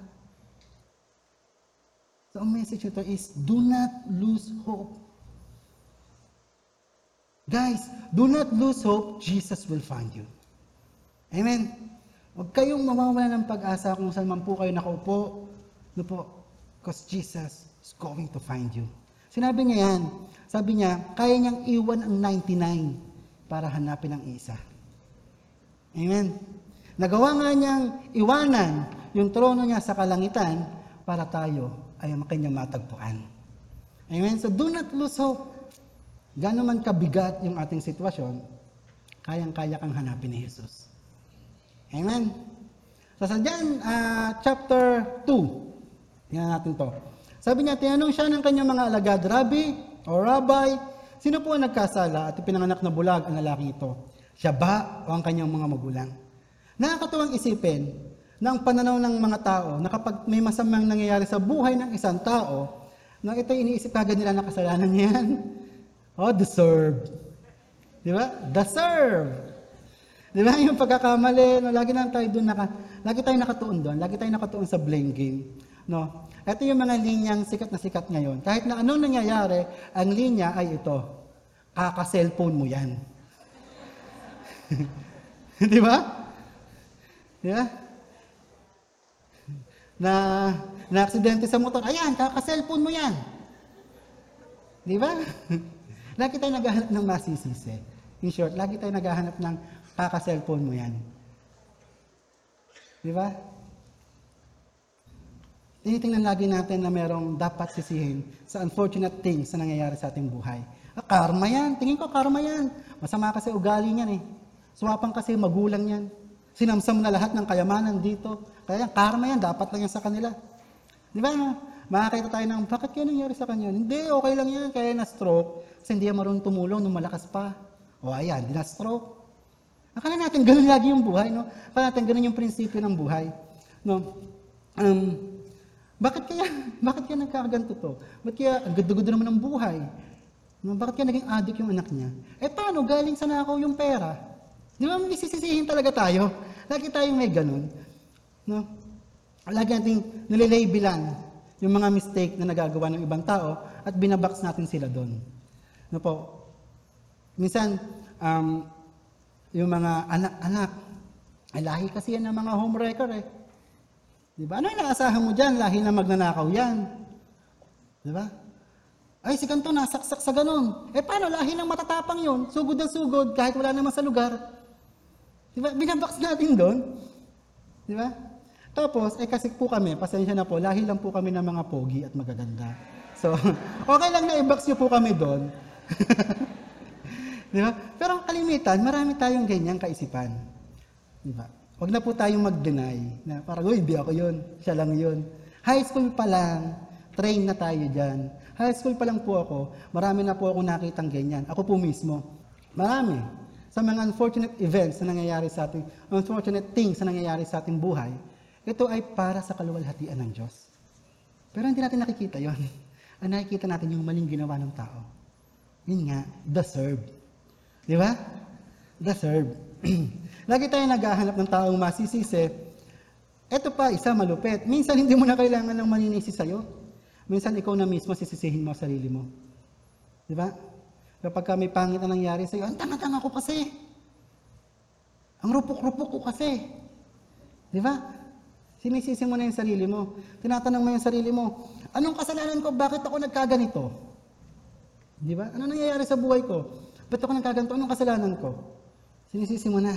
So ang message nito is, do not lose hope. Guys, do not lose hope, Jesus will find you. Amen. Huwag kayong mawawala ng pag-asa kung saan man po kayo nakaupo. No po, because Jesus is going to find you. Sinabi niya yan. Sabi niya, kaya niyang iwan ang 99 para hanapin ang isa. Amen. Nagawa nga niyang iwanan yung trono niya sa kalangitan para tayo ay makanyang matagpuan. Amen. So do not lose hope. Gano'n man kabigat yung ating sitwasyon, kayang-kaya kang hanapin ni Jesus. Amen. So sa dyan, ah, chapter 2, tingnan natin to. Sabi niya, tinanong siya ng kanyang mga alagad, Rabbi o Rabbi, sino po ang nagkasala at ipinanganak na bulag ang lalaki ito? Siya ba o ang kanyang mga magulang? Nakakatuwang isipin na ang pananaw ng mga tao na kapag may masamang nangyayari sa buhay ng isang tao, na ito iniisip kagad nila na kasalanan niya yan. Oh, deserve. Di ba? Deserve. Di ba? Yung pagkakamali, no, lagi na tayo doon naka, lagi tayo nakatuon doon, lagi tayo nakatuon sa blame game. No? Ito yung mga linyang sikat na sikat ngayon. Kahit na anong nangyayari, ang linya ay ito. Kaka-cellphone mo yan. Di ba? Di ba? Na, na aksidente sa motor, ayan, kaka-cellphone mo yan. Di ba? lagi tayo naghahanap ng masisisi. In short, lagi tayo naghahanap ng kaka-cellphone mo yan. Di ba? Tinitingnan lagi natin na merong dapat sisihin sa unfortunate things na nangyayari sa ating buhay. Ah, karma yan. Tingin ko karma yan. Masama kasi ugali niyan eh. Sumapang kasi magulang yan. Sinamsam na lahat ng kayamanan dito. Kaya karma yan. Dapat lang yan sa kanila. Di ba? Makakita tayo ng, bakit kaya nangyari sa kanya? Hindi, okay lang yan. Kaya na-stroke. Kasi hindi yan marunong tumulong nung malakas pa. O ayan, di na-stroke. Akala natin ganun lagi yung buhay, no? Akala natin ganun yung prinsipyo ng buhay. No? Um, bakit kaya, bakit kaya nagkakaganto to? Bakit kaya, ang gudo-gudo naman ng buhay? No, bakit kaya naging addict yung anak niya? Eh paano? Galing sa nakaw yung pera. Di ba magsisisihin talaga tayo? Lagi tayong may ganun. No? Lagi nating nilalabelan yung mga mistake na nagagawa ng ibang tao at binabox natin sila doon. No po? Minsan, um, yung mga anak-anak, ay lahi kasi yan ng mga homewrecker eh. Di ba? Ano yung inaasahan mo dyan? Lahi na magnanakaw yan. Di ba? Ay, si Kanto nasaksak sa ganun. Eh, paano? Lahi ng matatapang yon Sugod na sugod, kahit wala naman sa lugar. Di ba? Binabox natin doon. Di ba? Tapos, eh kasi po kami, pasensya na po, lahi lang po kami ng mga pogi at magaganda. So, okay lang na i-box nyo po kami doon. Di ba? Pero ang kalimitan, marami tayong ganyang kaisipan. Di ba? Huwag na po tayong mag-deny na parang, uy, di ako yun, siya lang yun. High school pa lang, train na tayo dyan. High school pa lang po ako, marami na po ako nakitang ganyan. Ako po mismo, marami. Sa mga unfortunate events na nangyayari sa ating, unfortunate things na nangyayari sa ating buhay, ito ay para sa kaluwalhatian ng Diyos. Pero hindi natin nakikita yon. Ang nakikita natin yung maling ginawa ng tao. Yun nga, deserve. Di ba? Deserve. Lagi tayo naghahanap ng taong masisisi. Ito pa, isa malupit. Minsan hindi mo na kailangan ng maninisi sa'yo. Minsan ikaw na mismo sisisihin mo sarili mo. Di ba? Kapag ka may pangit na nangyari sa'yo, ang tanga-tanga ko kasi. Ang rupok-rupok ko kasi. Di ba? Sinisisi mo na yung sarili mo. Tinatanong mo yung sarili mo, anong kasalanan ko? Bakit ako nagkaganito? Di ba? Ano nangyayari sa buhay ko? Ba't ako nagkaganito? Anong kasalanan ko? Sinisisi mo na.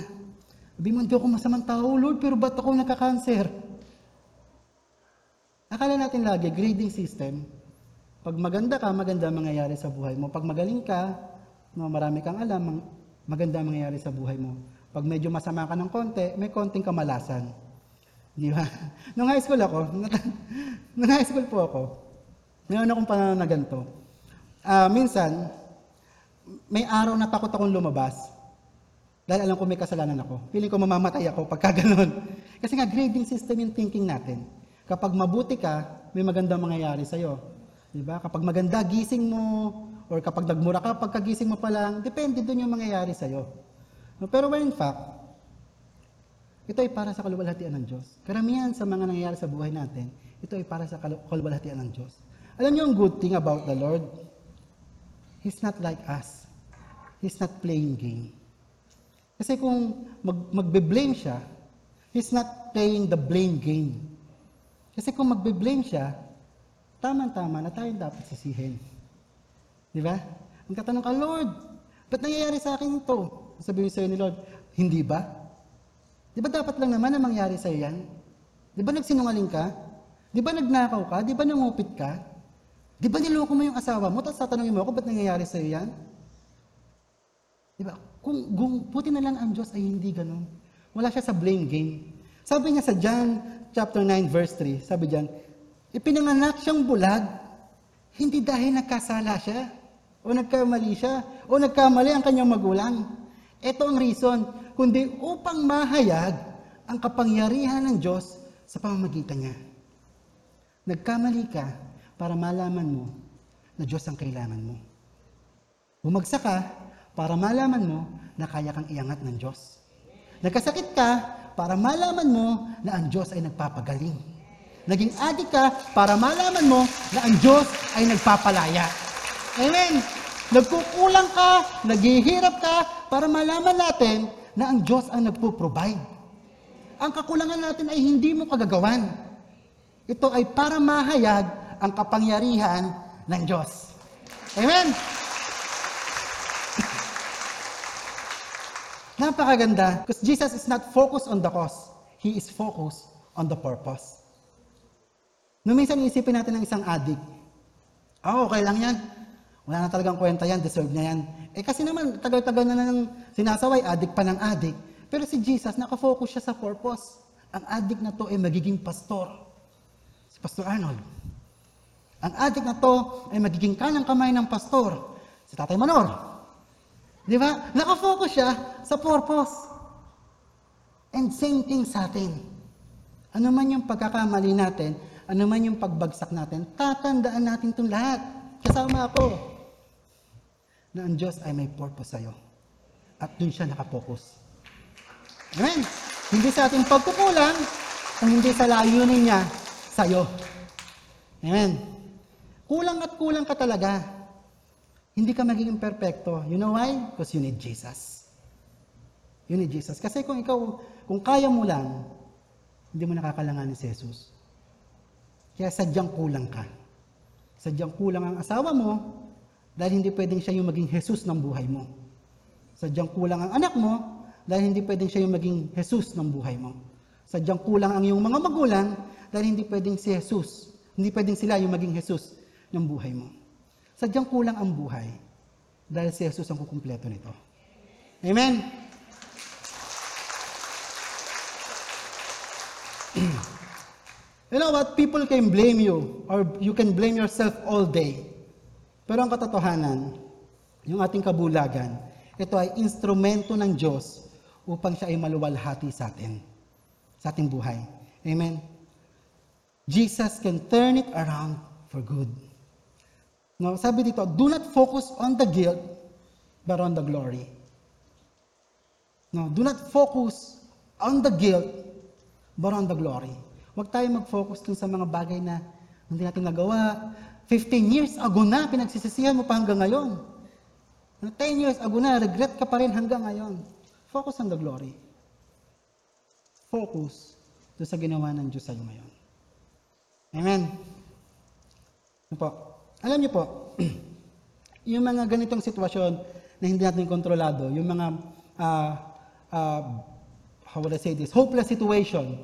Sabi mo, hindi ako masamang tao, Lord, pero ba't ako nagka-cancer? Akala natin lagi, grading system, pag maganda ka, maganda ang mangyayari sa buhay mo. Pag magaling ka, no, marami kang alam, maganda ang mangyayari sa buhay mo. Pag medyo masama ka ng konti, may konting kamalasan. Di ba? Nung high school ako, nung high school po ako, mayroon akong pananaw na ganito. Ah, minsan, may araw na takot akong lumabas. Dahil alam ko may kasalanan ako. Feeling ko mamamatay ako pagka ganun. Kasi nga, grading system yung thinking natin. Kapag mabuti ka, may magandang mangyayari sa'yo. Di ba? Kapag maganda, gising mo, or kapag nagmura ka, pagkagising mo pa lang, depende doon yung mangyayari sa'yo. No, Pero when in fact, ito ay para sa kaluwalhatian ng Diyos. Karamihan sa mga nangyayari sa buhay natin, ito ay para sa kalu- kaluwalhatian ng Diyos. Alam niyo ang good thing about the Lord? He's not like us. He's not playing game. Kasi kung mag, magbe-blame siya, He's not playing the blame game. Kasi kung magbe-blame siya, tama-tama na tayo dapat sisihin. Di ba? Ang tatanong ka, Lord, ba't nangyayari sa akin ito? Sabihin sa'yo ni Lord, hindi ba? Di ba dapat lang naman na mangyari sa'yo yan? Di ba nagsinungaling ka? Di ba nagnakaw ka? Di ba nangupit ka? Di ba niloko mo yung asawa mo? Tapos tatanungin mo ako, ba't nangyayari sa'yo yan? Di ba? Kung, kung puti na lang ang Diyos ay hindi ganun. Wala siya sa blame game. Sabi niya sa John chapter 9 verse 3, sabi diyan, ipinanganak siyang bulag, hindi dahil nagkasala siya, o nagkamali siya, o nagkamali ang kanyang magulang. Ito ang reason, kundi upang mahayag ang kapangyarihan ng Diyos sa pamamagitan niya. Nagkamali ka para malaman mo na Diyos ang kailangan mo. Bumagsak ka para malaman mo na kaya kang iangat ng Diyos. Nagkasakit ka para malaman mo na ang Diyos ay nagpapagaling. Naging adik ka para malaman mo na ang Diyos ay nagpapalaya. Amen. Nagkukulang ka, naghihirap ka para malaman natin na ang Diyos ang nagpo-provide. Ang kakulangan natin ay hindi mo kagagawan. Ito ay para mahayag ang kapangyarihan ng Diyos. Amen. Napakaganda. Because Jesus is not focused on the cause. He is focused on the purpose. Nung minsan isipin natin ng isang addict, ah, okay lang yan. Wala na talagang kwenta yan, deserve niya yan. Eh kasi naman, tagal-tagal na nang sinasaway, addict pa ng addict. Pero si Jesus, nakafocus siya sa purpose. Ang addict na to ay magiging pastor. Si Pastor Arnold. Ang addict na to ay magiging kanang kamay ng pastor. Si Tatay Manor. Di ba? Nakafocus siya sa purpose. And same thing sa atin. Ano man yung pagkakamali natin, ano man yung pagbagsak natin, tatandaan natin itong lahat. Kasama ako. Na ang Diyos ay may purpose sa'yo. At dun siya nakapokus. Amen? Hindi sa ating pagkukulang, kung hindi sa layunin niya sa'yo. Amen? Kulang at kulang ka talaga. Hindi ka magiging perfecto. You know why? Because you need Jesus. You need Jesus. Kasi kung ikaw, kung kaya mo lang, hindi mo nakakalanganin si Jesus. Kaya sadyang kulang ka. Sadyang kulang ang asawa mo dahil hindi pwedeng siya yung maging Jesus ng buhay mo. Sadyang kulang ang anak mo dahil hindi pwedeng siya yung maging Jesus ng buhay mo. Sadyang kulang ang iyong mga magulang dahil hindi pwedeng si Jesus, hindi pwedeng sila yung maging Jesus ng buhay mo. Sadyang kulang ang buhay dahil si Jesus ang kukumpleto nito. Amen? You know what? People can blame you or you can blame yourself all day. Pero ang katotohanan, yung ating kabulagan, ito ay instrumento ng Diyos upang siya ay maluwalhati sa atin, sa ating buhay. Amen? Jesus can turn it around for good. No, sabi dito, do not focus on the guilt, but on the glory. No, do not focus on the guilt, but on the glory. Huwag tayo mag-focus dun sa mga bagay na hindi natin nagawa. 15 years ago na, pinagsisisihan mo pa hanggang ngayon. 10 years ago na, regret ka pa rin hanggang ngayon. Focus on the glory. Focus doon sa ginawa ng Diyos sa'yo ngayon. Amen. Ano po? Alam niyo po, yung mga ganitong sitwasyon na hindi natin kontrolado, yung mga, uh, uh, how would I say this, hopeless situation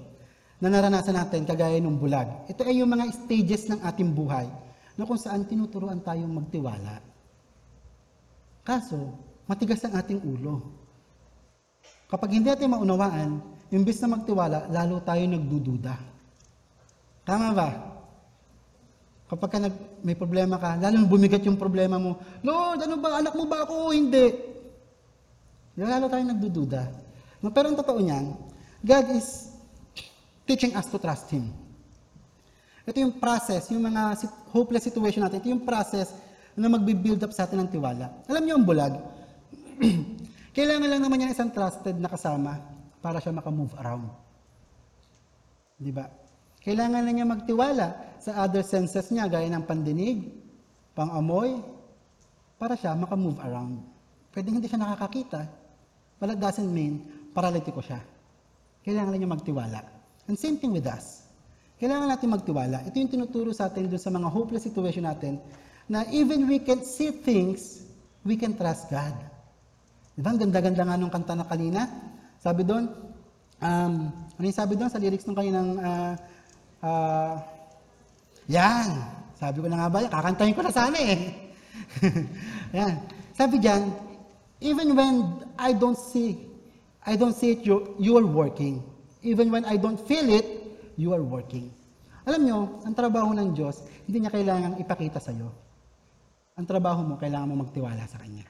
na naranasan natin kagaya ng bulag. Ito ay yung mga stages ng ating buhay na kung saan tinuturuan tayong magtiwala. Kaso, matigas ang ating ulo. Kapag hindi natin maunawaan, imbis na magtiwala, lalo tayo nagdududa. Tama ba? Kapag ka nag, may problema ka, lalong bumigat yung problema mo. Lord, ano ba? Anak mo ba ako? Hindi. Lalo tayo nagdududa. No, pero ang totoo niyan, God is teaching us to trust Him. Ito yung process, yung mga hopeless situation natin, ito yung process na magbi-build up sa atin ng tiwala. Alam niyo ang bulag? Kailangan lang naman yan isang trusted na kasama para siya maka-move around. Di ba? Kailangan na niya magtiwala sa other senses niya, gaya ng pandinig, pangamoy, para siya maka-move around. Pwede hindi siya nakakakita, but that doesn't mean paralitiko siya. Kailangan na niya magtiwala. And same thing with us. Kailangan natin magtiwala. Ito yung tinuturo sa atin doon sa mga hopeless situation natin na even we can see things, we can trust God. Di ba? Ang ganda-ganda nga nung kanta na kanina. Sabi doon, um, ano yung sabi doon sa lyrics nung kaninang, uh, uh, yan, sabi ko na nga ba, kakantahin ko na sana eh. yan. Sabi diyan, even when I don't see, I don't see it, you, you are working. Even when I don't feel it, you are working. Alam nyo, ang trabaho ng Diyos, hindi niya kailangang ipakita sa iyo. Ang trabaho mo, kailangan mo magtiwala sa Kanya.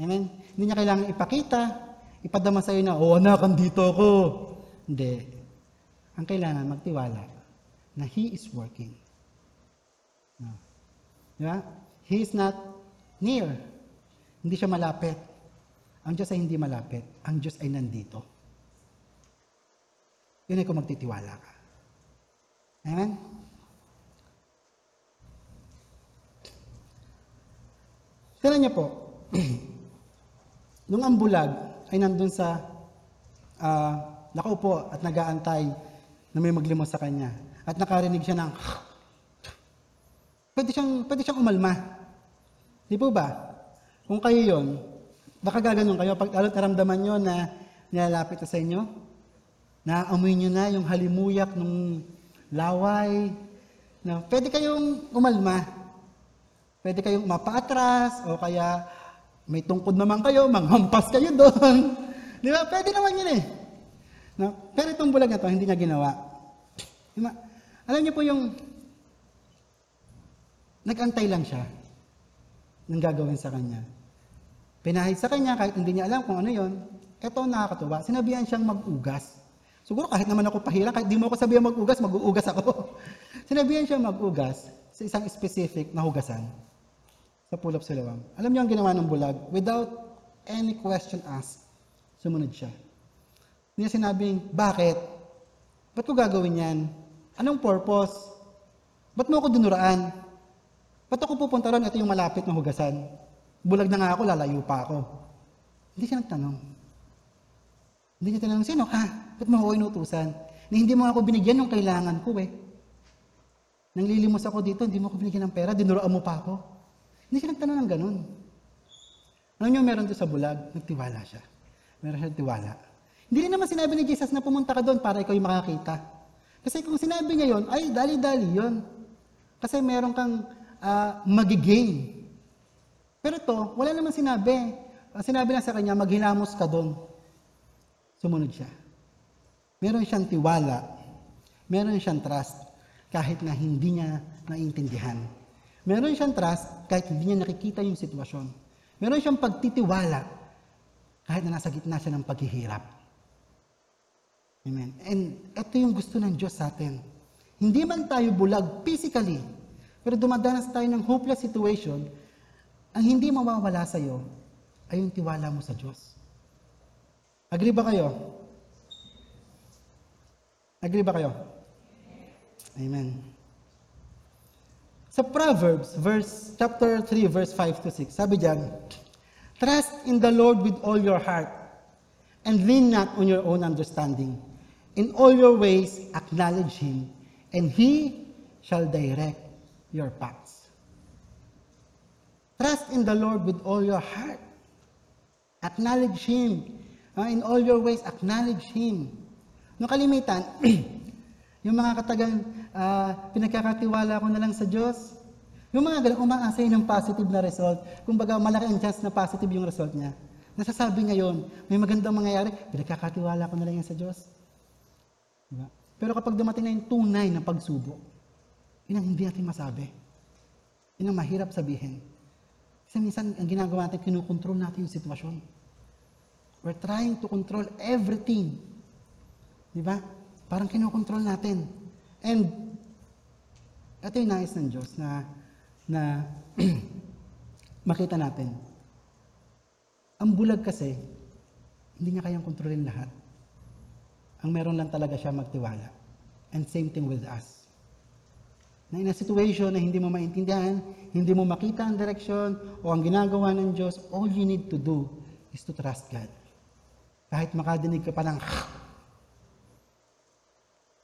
Amen? Hindi niya kailangang ipakita, ipadama sa iyo na, oh anak, andito ako. Hindi. Ang kailangan, magtiwala na He is working. No. Di ba? He is not near. Hindi siya malapit. Ang Diyos ay hindi malapit. Ang Diyos ay nandito yun ay kung magtitiwala ka. Amen? Tignan niyo po, nung ang bulag ay nandun sa uh, nakaupo at nagaantay na may maglimos sa kanya at nakarinig siya ng pwede siyang, pwede siyang umalma. Di po ba? Kung kayo yon, baka gaganon kayo pag lalo't naramdaman nyo na nilalapit na sa inyo, Naamoy nyo na yung halimuyak ng laway. No, pwede kayong umalma. Pwede kayong mapaatras o kaya may tungkod naman kayo, manghampas kayo doon. Di ba? Pwede naman yun eh. No? Pero itong bulag na to, hindi niya ginawa. Diba? Alam niyo po yung nagantay lang siya ng gagawin sa kanya. Pinahid sa kanya kahit hindi niya alam kung ano yon. Ito nakakatuwa. Sinabihan siyang mag-ugas. Siguro kahit naman ako pahira, kahit di mo ako sabihan mag-ugas, mag-uugas ako. Sinabihan siya mag-ugas sa isang specific na hugasan. sa Pool of Siloam. Alam niyo ang ginawa ng bulag? Without any question asked, sumunod siya. Hindi niya sinabing, bakit? Ba't ko gagawin yan? Anong purpose? Ba't mo ako dinuraan? Ba't ako pupunta ron? Ito yung malapit na hugasan. Bulag na nga ako, lalayo pa ako. Hindi siya nagtanong. Hindi niya tinanong, sino ka? Ba't mo ako inutusan? Na hindi mo ako binigyan ng kailangan ko eh. Nang lilimos ako dito, hindi mo ako binigyan ng pera, dinuraan mo pa ako. Hindi siya nagtanong ng ganun. Alam niyo, meron doon sa bulag, nagtiwala siya. Meron siya tiwala. Hindi rin naman sinabi ni Jesus na pumunta ka doon para ikaw yung makakita. Kasi kung sinabi niya yon, ay dali-dali yon. Kasi meron kang uh, magigain. Pero ito, wala naman sinabi. Ang sinabi lang sa kanya, maghilamos ka doon. Sumunod siya. Meron siyang tiwala. Meron siyang trust kahit na hindi niya naiintindihan. Meron siyang trust kahit hindi niya nakikita yung sitwasyon. Meron siyang pagtitiwala kahit na nasa gitna siya ng paghihirap. Amen. And ito yung gusto ng Diyos sa atin. Hindi man tayo bulag physically, pero dumadanas tayo ng hopeless situation, ang hindi mawawala sa iyo ay yung tiwala mo sa Diyos. Agree ba kayo? Agree ba kayo? Amen. Sa Proverbs, verse, chapter 3, verse 5 to 6, sabi diyan, Trust in the Lord with all your heart, and lean not on your own understanding. In all your ways, acknowledge Him, and He shall direct your paths. Trust in the Lord with all your heart. Acknowledge Him. Uh, in all your ways, acknowledge Him. No kalimitan, yung mga katagang uh, pinagkakatiwala ko na lang sa Diyos. Yung mga ganun, umaasay ng positive na result. Kumbaga, malaki ang chance na positive yung result niya. Nasasabi niya yun, may magandang mangyayari, pinagkakatiwala ko na lang yan sa Diyos. Diba? Pero kapag dumating na yung tunay na pagsubok, yun ang hindi natin masabi. Yun ang mahirap sabihin. Kasi minsan, ang ginagawa natin, kinukontrol natin yung sitwasyon. We're trying to control everything. Di ba? Parang kinokontrol natin. And, ito yung nais ng Diyos na, na makita natin. Ang bulag kasi, hindi niya kayang kontrolin lahat. Ang meron lang talaga siya magtiwala. And same thing with us. Na in a situation na hindi mo maintindihan, hindi mo makita ang direksyon o ang ginagawa ng Diyos, all you need to do is to trust God. Kahit makadinig ka pa ng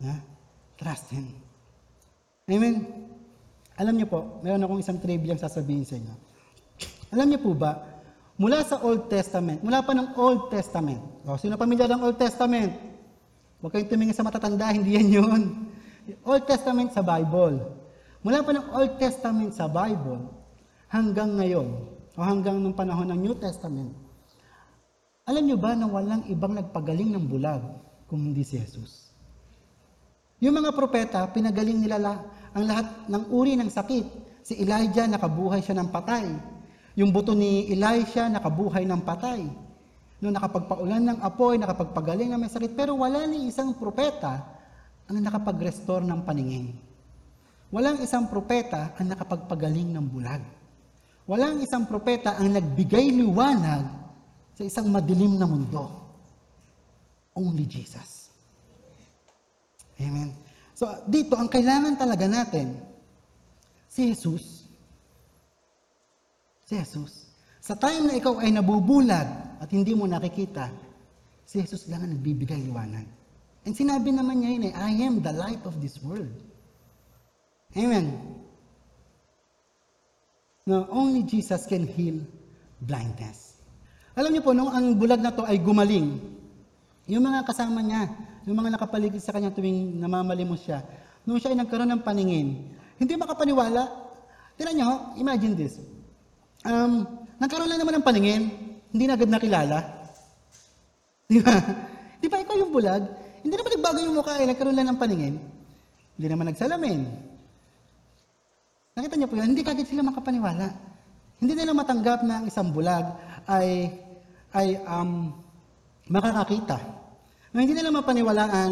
na, trust Him. Amen? Alam niyo po, meron akong isang trivia ang sasabihin sa inyo. Alam niyo po ba, mula sa Old Testament, mula pa ng Old Testament, o, sino pamilya ng Old Testament? Huwag kayong tumingin sa matatanda, hindi yan yun. Old Testament sa Bible. Mula pa ng Old Testament sa Bible, hanggang ngayon, o hanggang nung panahon ng New Testament, alam niyo ba na walang ibang nagpagaling ng bulag kung hindi si Jesus? Yung mga propeta, pinagaling nila ang lahat ng uri ng sakit. Si Elijah, nakabuhay siya ng patay. Yung buto ni Elisha, nakabuhay ng patay. No, nakapagpaulan ng apoy, nakapagpagaling ng may sakit. Pero wala ni isang propeta ang nakapag-restore ng paningin. Walang isang propeta ang nakapagpagaling ng bulag. Walang isang propeta ang nagbigay liwanag sa isang madilim na mundo. Only Jesus. Amen. So, dito, ang kailangan talaga natin, si Jesus. Si Jesus. Sa time na ikaw ay nabubulag at hindi mo nakikita, si Jesus lang ang nagbibigay liwanag. And sinabi naman niya yun eh, I am the light of this world. Amen. No, only Jesus can heal blindness. Alam niyo po, nung ang bulag na to ay gumaling, yung mga kasama niya, yung mga nakapaligid sa kanya tuwing namamalimos siya, nung siya ay nagkaroon ng paningin, hindi makapaniwala. Tinan niyo, imagine this. Um, nagkaroon lang naman ng paningin, hindi na agad nakilala. Di ba? Di ba ikaw yung bulag? Hindi naman nagbago yung mukha eh, nagkaroon lang ng paningin. Hindi naman nagsalamin. Nakita niyo po yun, hindi kagad sila makapaniwala. Hindi nila matanggap na ang isang bulag ay, ay um, makakakita. Na hindi nila mapaniwalaan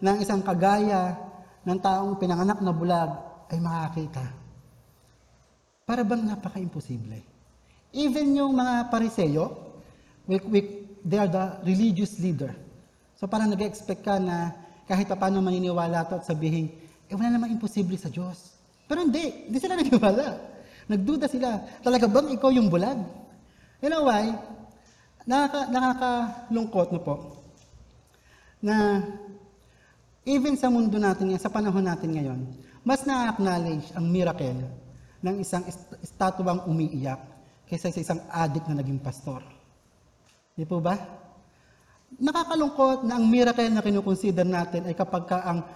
na ang isang kagaya ng taong pinanganak na bulag ay makakita. para bang napaka-imposible. Even yung mga pariseyo, we, we, they are the religious leader. So parang nag-expect ka na kahit pa paano maniniwala to at sabihin, eh wala namang imposible sa Diyos. Pero hindi, hindi sila naniwala. Nagduda sila, talaga bang ikaw yung bulag? You know why? Nakaka, nakakalungkot no po, na even sa mundo natin ngayon, sa panahon natin ngayon, mas na-acknowledge ang miracle ng isang est- estatuang umiiyak kaysa sa isang adik na naging pastor. Di po ba? Nakakalungkot na ang miracle na kinukonsider natin ay kapag ka ang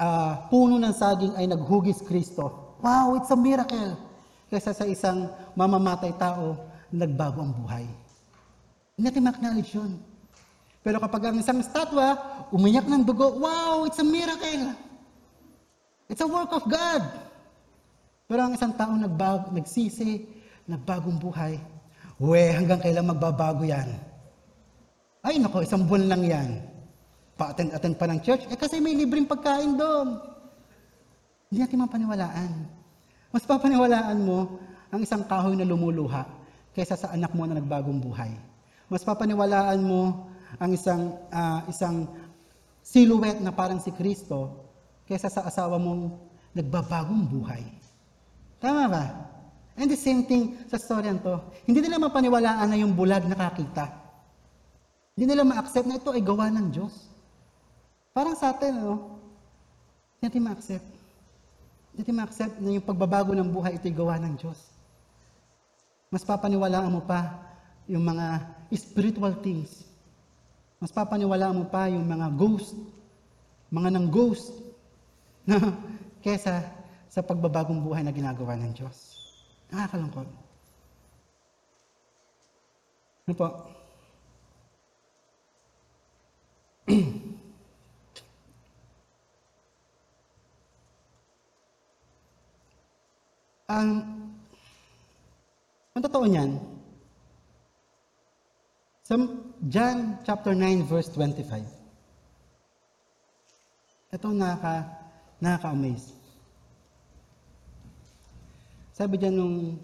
ah, puno ng saging ay naghugis Kristo. Wow, it's a miracle! Kaysa sa isang mamamatay tao, nagbago ang buhay. Natin ma-acknowledge yun. Pero kapag ang isang statwa, umiyak ng dugo, wow, it's a miracle! It's a work of God! Pero ang isang tao nagbag, nagsisi, nagbagong buhay, we, hanggang kailan magbabago yan? Ay, nako, isang buwan lang yan. Pa-attend-attend pa ng church. Eh, kasi may libreng pagkain doon. Hindi natin mapaniwalaan. Mas papaniwalaan mo ang isang kahoy na lumuluha kaysa sa anak mo na nagbagong buhay. Mas papaniwalaan mo ang isang ah, isang silhouette na parang si Kristo kaysa sa asawa mong nagbabagong buhay. Tama ba? And the same thing sa storyan to. Hindi nila mapaniwalaan na yung bulag nakakita. Hindi nila ma-accept na ito ay gawa ng Diyos. Parang sa atin, ano? Hindi natin ma-accept. Hindi natin ma-accept na yung pagbabago ng buhay ito ay gawa ng Diyos. Mas papaniwalaan mo pa yung mga spiritual things. Mas papaniwalaan mo pa yung mga ghost, mga nang ghost, na kesa sa pagbabagong buhay na ginagawa ng Diyos. Nakakalungkot. Ano po? Ang ang totoo niyan, sa John chapter 9 verse 25. Ito nakaka nakaka-amaze. Sabi diyan nung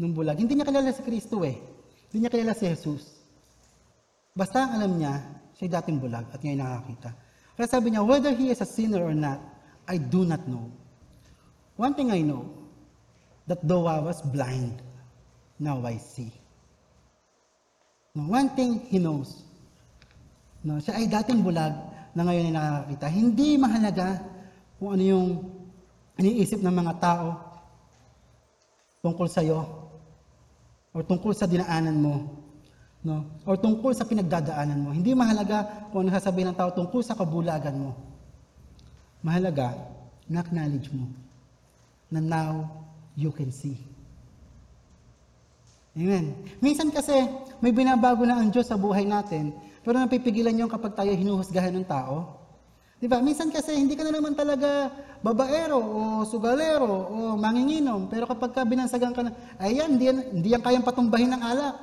nung bulag, hindi niya kilala si Kristo eh. Hindi niya kilala si Jesus. Basta alam niya, siya dating bulag at ngayon nakakita. Kaya sabi niya, whether he is a sinner or not, I do not know. One thing I know, that though I was blind, now I see. No, one thing he knows, no, siya ay dating bulag na ngayon ay nakakita. Hindi mahalaga kung ano yung iniisip ng mga tao tungkol sa iyo o tungkol sa dinaanan mo. No? O tungkol sa pinagdadaanan mo. Hindi mahalaga kung ano sasabihin ng tao tungkol sa kabulagan mo. Mahalaga, na-acknowledge mo na now you can see. Amen. Minsan kasi may binabago na ang Diyos sa buhay natin, pero napipigilan yung kapag tayo hinuhusgahan ng tao. Di ba? Minsan kasi hindi ka na naman talaga babaero o sugalero o manginginom, pero kapag ka binansagan ka na, ayan, hindi yan, hindi yan kayang patumbahin ng alak.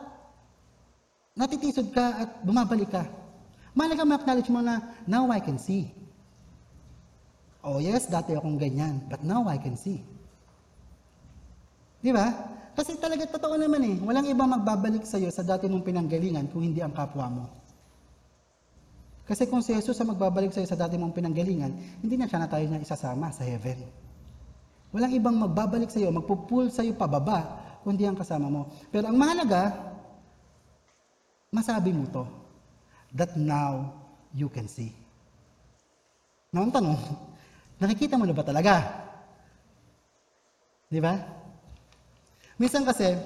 Natitisod ka at bumabalik ka. Mahalaga ma-acknowledge mo na, now I can see. Oh yes, dati akong ganyan, but now I can see. Di ba? Kasi talaga totoo naman eh. Walang ibang magbabalik sa iyo sa dati mong pinanggalingan kung hindi ang kapwa mo. Kasi kung si Jesus ang magbabalik sa iyo sa dati mong pinanggalingan, hindi na siya na tayo na isasama sa heaven. Walang ibang magbabalik sa iyo, magpupul sa iyo pababa, kundi ang kasama mo. Pero ang mahalaga, masabi mo to, that now you can see. Now, ang tanong, nakikita mo na ba talaga? Di ba? Minsan kasi,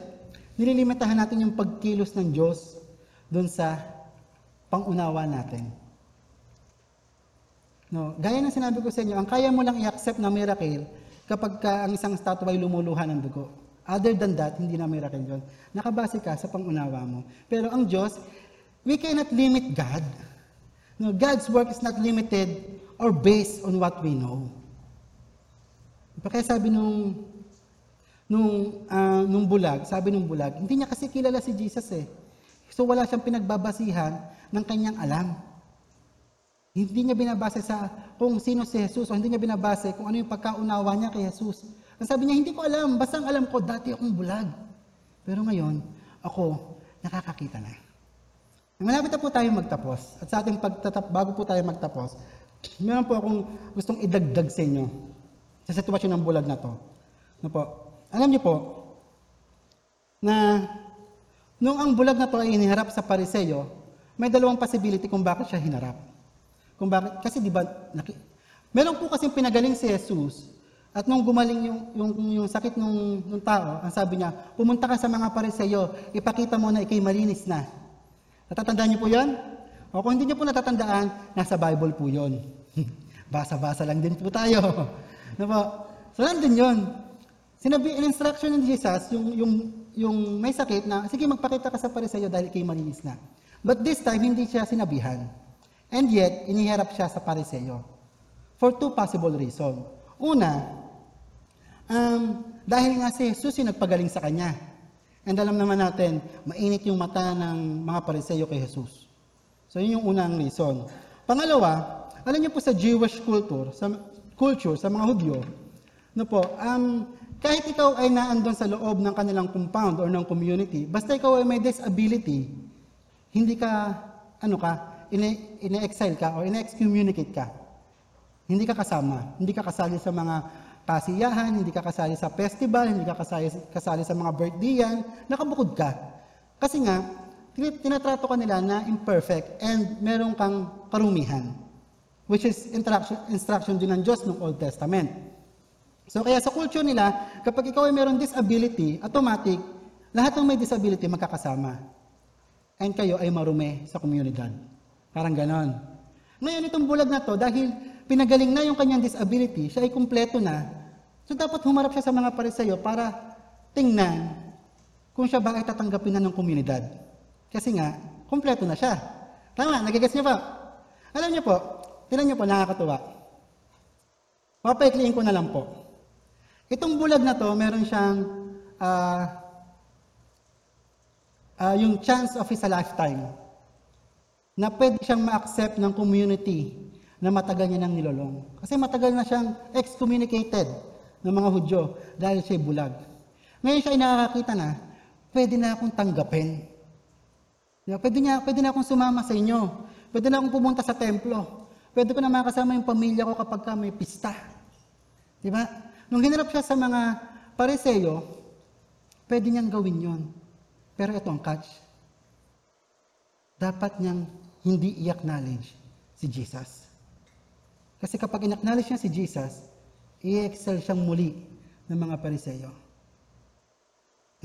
nililimitahan natin yung pagkilos ng Diyos doon sa pangunawa natin. No, gaya ng sinabi ko sa inyo, ang kaya mo lang i-accept na miracle kapag ka ang isang statue ay lumuluha ng dugo. Other than that, hindi na miracle yun. Nakabase ka sa pangunawa mo. Pero ang Diyos, we cannot limit God. No, God's work is not limited or based on what we know. Kaya sabi nung nung ah, nung bulag, sabi nung bulag, hindi niya kasi kilala si Jesus eh. So wala siyang pinagbabasihan ng kanyang alam. Hindi niya binabase sa kung sino si Jesus o hindi niya binabase kung ano yung pagkaunawa niya kay Jesus. Ang sabi niya, hindi ko alam, basta ang alam ko, dati akong bulag. Pero ngayon, ako, nakakakita na. Malapit na po tayo magtapos. At sa ating pagtatap, bago po tayo magtapos, meron po akong gustong idagdag sa inyo sa sitwasyon ng bulag na to. Ano po? Alam niyo po, na nung ang bulag na to ay hiniharap sa pariseyo, may dalawang possibility kung bakit siya hinarap. Kung bakit, kasi di ba, naki, meron po kasing pinagaling si Jesus, at nung gumaling yung, yung, yung sakit ng, ng tao, ang sabi niya, pumunta ka sa mga pariseyo, ipakita mo na ikay malinis na. Natatandaan niyo po yan? O kung hindi niyo po natatandaan, nasa Bible po yon. Basa-basa lang din po tayo. Ano po? So, nandun yun. Sinabi, in instruction ni Jesus, yung, yung, yung may sakit na, sige, magpakita ka sa pariseyo dahil ikay malinis na. But this time, hindi siya sinabihan. And yet, iniharap siya sa pariseyo. For two possible reasons. Una, um, dahil nga si Jesus yung nagpagaling sa kanya. And alam naman natin, mainit yung mata ng mga pariseyo kay Jesus. So, yun yung unang reason. Pangalawa, alam niyo po sa Jewish culture, sa culture, sa mga Hudyo, no po, um, kahit ikaw ay naandun sa loob ng kanilang compound or ng community, basta ikaw ay may disability, hindi ka, ano ka, ine- ine-exile ka o ine-excommunicate ka. Hindi ka kasama. Hindi ka kasali sa mga kasiyahan, hindi ka kasali sa festival, hindi ka kasali, kasali sa mga birthdayan, nakabukod ka. Kasi nga, tin- tinatrato ka nila na imperfect and meron kang karumihan. Which is instruction, instruction din ng Diyos ng Old Testament. So kaya sa culture nila, kapag ikaw ay meron disability, automatic, lahat ng may disability magkakasama. And kayo ay marumi sa komunidad. Parang ganon. Ngayon itong bulag na to, dahil pinagaling na yung kanyang disability, siya ay kumpleto na, so dapat humarap siya sa mga pariseyo para tingnan kung siya ba ay tatanggapin na ng komunidad. Kasi nga, kumpleto na siya. Tama, nagigets niyo po? Alam niyo po, tinan niyo po, nakakatuwa. Papaikliin ko na lang po. Itong bulag na to, meron siyang ah, ah, yung chance of his lifetime na pwede siyang ma-accept ng community na matagal niya nang nilolong. Kasi matagal na siyang excommunicated ng mga Hudyo dahil siya bulag. Ngayon siya ay nakakakita na, pwede na akong tanggapin. Pwede, niya, pwede na akong sumama sa inyo. Pwede na akong pumunta sa templo. Pwede ko na makasama yung pamilya ko kapag ka may pista. Di ba? Nung hinarap siya sa mga pariseyo, pwede niyang gawin yon. Pero ito ang catch. Dapat niyang hindi i-acknowledge si Jesus. Kasi kapag in-acknowledge niya si Jesus, i-excel siyang muli ng mga pariseyo.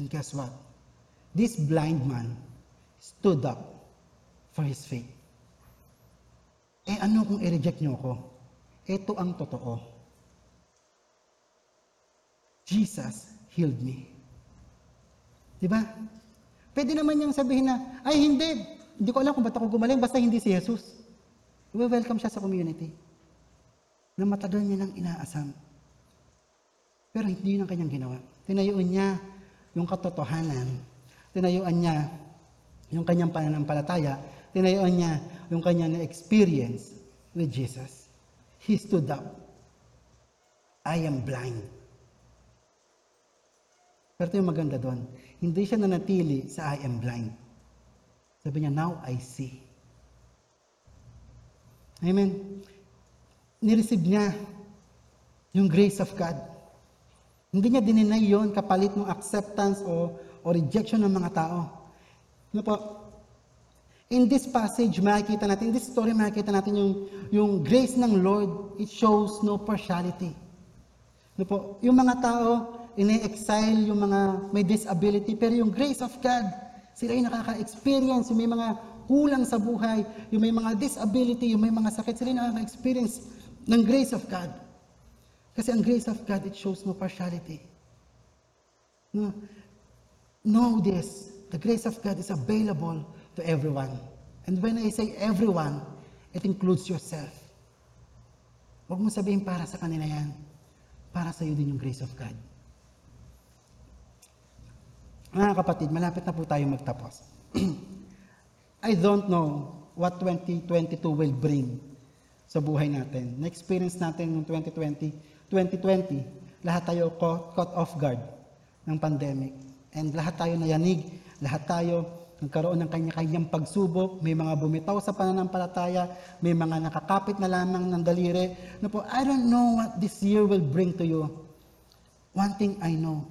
And guess what? This blind man stood up for his faith. Eh ano kung i-reject niyo ako? Ito ang totoo. Jesus healed me. Di ba? Pwede naman niyang sabihin na, ay hindi, hindi ko alam kung ba't ako gumaling, basta hindi si Jesus. welcome siya sa community. Na matagal niya nang inaasam. Pero hindi yun ang kanyang ginawa. Tinayuan niya yung katotohanan. Tinayuan niya yung kanyang pananampalataya. Tinayuan niya yung kanyang experience with Jesus. He stood up. I am blind. Pero ito yung maganda doon. Hindi siya nanatili sa I am blind. Sabi niya, now I see. Amen. Nireceive niya yung grace of God. Hindi niya dininay yon kapalit ng acceptance o, o rejection ng mga tao. Ano po? In this passage, makikita natin, in this story, makikita natin yung, yung grace ng Lord, it shows no partiality. Ano po? Yung mga tao, ine-exile yung mga may disability, pero yung grace of God, sila ay nakaka-experience, yung may mga kulang sa buhay, yung may mga disability, yung may mga sakit, sila ay nakaka-experience ng grace of God. Kasi ang grace of God, it shows no partiality. No? Know this, the grace of God is available to everyone. And when I say everyone, it includes yourself. Huwag mo sabihin para sa kanila yan. Para sa iyo din yung grace of God. Mga kapatid, malapit na po tayo magtapos. I don't know what 2022 will bring sa buhay natin. Na-experience natin noong 2020, 2020, lahat tayo caught, caught off guard ng pandemic. And lahat tayo nayanig, lahat tayo nagkaroon ng kanya-kanyang pagsubok, may mga bumitaw sa pananampalataya, may mga nakakapit na lamang ng daliri. No po, I don't know what this year will bring to you. One thing I know,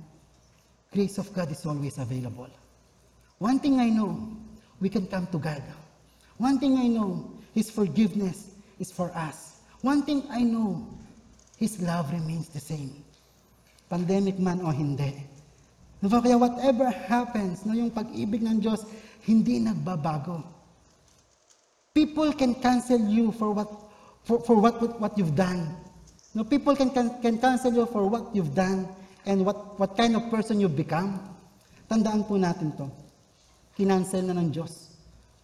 grace of God is always available. One thing I know, we can come to God. One thing I know, His forgiveness is for us. One thing I know, His love remains the same. Pandemic man o hindi. No, kaya whatever happens, no, yung pag-ibig ng Diyos, hindi nagbabago. People can cancel you for what for, for what, what what you've done. No, people can, can can cancel you for what you've done and what what kind of person you've become. Tandaan po natin to. Kinansel na ng Diyos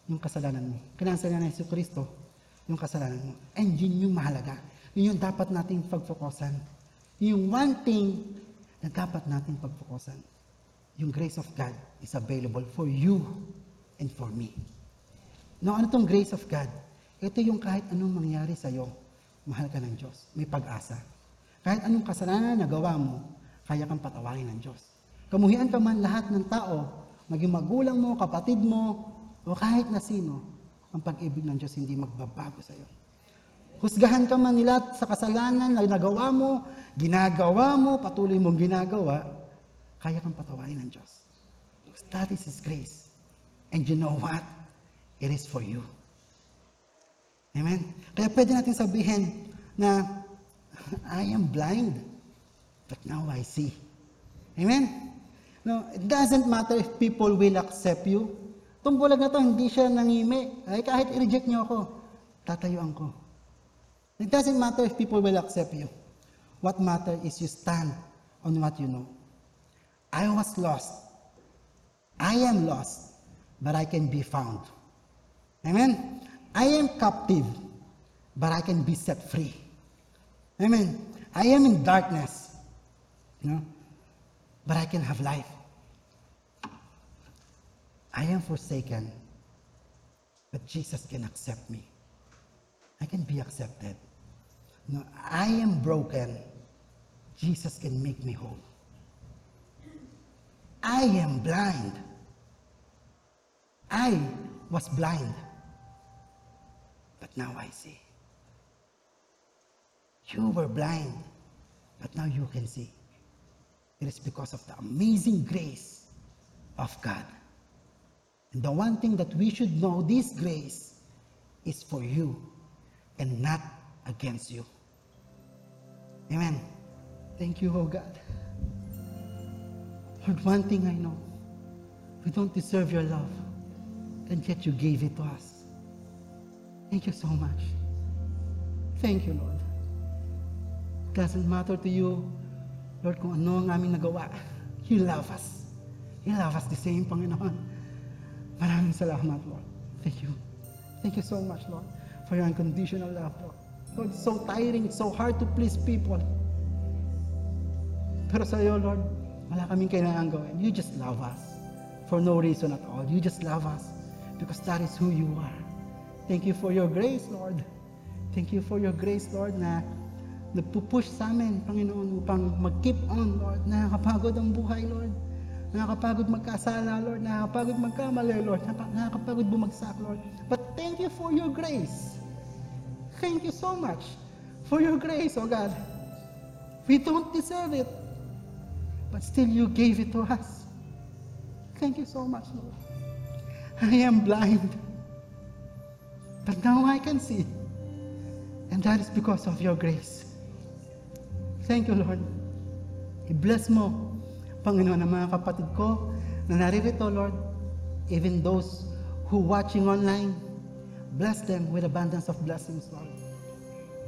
yung kasalanan mo. Kinansel na ng Yesu Kristo yung kasalanan mo. And yun yung mahalaga. Yun yung dapat nating pagfokusan. Yung one thing na dapat nating pagfokusan. Yung grace of God is available for you and for me. No, ano tong grace of God? Ito yung kahit anong mangyari sa'yo, mahal ka ng Diyos. May pag-asa. Kahit anong kasalanan na gawa mo, kaya kang patawarin ng Diyos. Kamuhian ka man lahat ng tao, maging magulang mo, kapatid mo, o kahit na sino, ang pag-ibig ng Diyos hindi magbabago sa iyo. Husgahan ka man nila sa kasalanan na nagawa mo, ginagawa mo, patuloy mong ginagawa, kaya kang patawarin ng Diyos. Because that is His grace. And you know what? It is for you. Amen? Kaya pwede natin sabihin na, I am blind, but now I see. Amen? No, it doesn't matter if people will accept you. Itong bulag na to, hindi siya nangimi. Ay, kahit i-reject niyo ako, tatayuan ko. It doesn't matter if people will accept you. What matters is you stand on what you know. I was lost. I am lost, but I can be found. Amen? I am captive, but I can be set free. Amen? I am in darkness, know, but I can have life. I am forsaken, but Jesus can accept me. I can be accepted. No, I am broken. Jesus can make me whole. I am blind. I was blind, but now I see. You were blind, but now you can see. It is because of the amazing grace of God. And the one thing that we should know this grace is for you and not against you. Amen. Thank you, oh God. Lord, one thing I know we don't deserve your love, and yet you gave it to us. Thank you so much. Thank you, Lord. Doesn't matter to you, Lord, kung ano ang aming nagawa. You love us. You love us the same, Panginoon. Maraming salamat, Lord. Thank you. Thank you so much, Lord, for your unconditional love, Lord. Lord, it's so tiring, it's so hard to please people. Pero sa iyo, Lord, wala kaming kailangan gawin. You just love us for no reason at all. You just love us because that is who you are. Thank you for your grace, Lord. Thank you for your grace, Lord, na nagpupush sa amin, Panginoon, upang mag-keep on, Lord. Nakakapagod ang buhay, Lord. Nakakapagod magkasala, Lord. Nakakapagod magkamali, Lord. Nakakapagod bumagsak, Lord. But thank you for your grace. Thank you so much for your grace, oh God. We don't deserve it, but still you gave it to us. Thank you so much, Lord. I am blind, but now I can see. And that is because of your grace. Thank you, Lord. I-bless mo, Panginoon, ang mga kapatid ko na naririto, Lord, even those who watching online, bless them with abundance of blessings, Lord.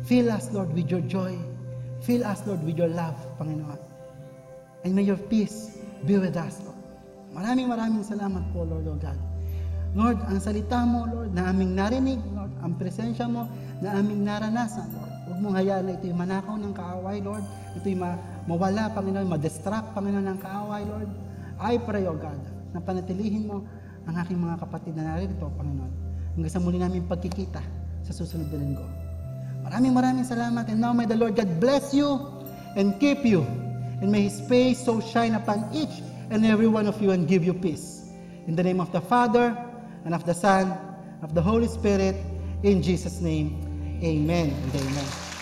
Fill us, Lord, with your joy. Fill us, Lord, with your love, Panginoon. And may your peace be with us, Lord. Maraming maraming salamat po, Lord, oh God. Lord, ang salita mo, Lord, na aming narinig, Lord, ang presensya mo, na aming naranasan, Lord. Huwag mong hayaan na ito'y manakaw ng kaaway, Lord. Ito'y ma mawala, Panginoon, ma-distract, Panginoon, ng kaaway, Lord. I pray, O God, na panatilihin mo ang aking mga kapatid na narito, Panginoon. Hanggang sa muli namin pagkikita sa susunod na linggo. Maraming maraming salamat. And now may the Lord God bless you and keep you. and may His face so shine upon each and every one of you and give you peace. In the name of the Father, and of the Son, of the Holy Spirit, in Jesus' name, amen and amen.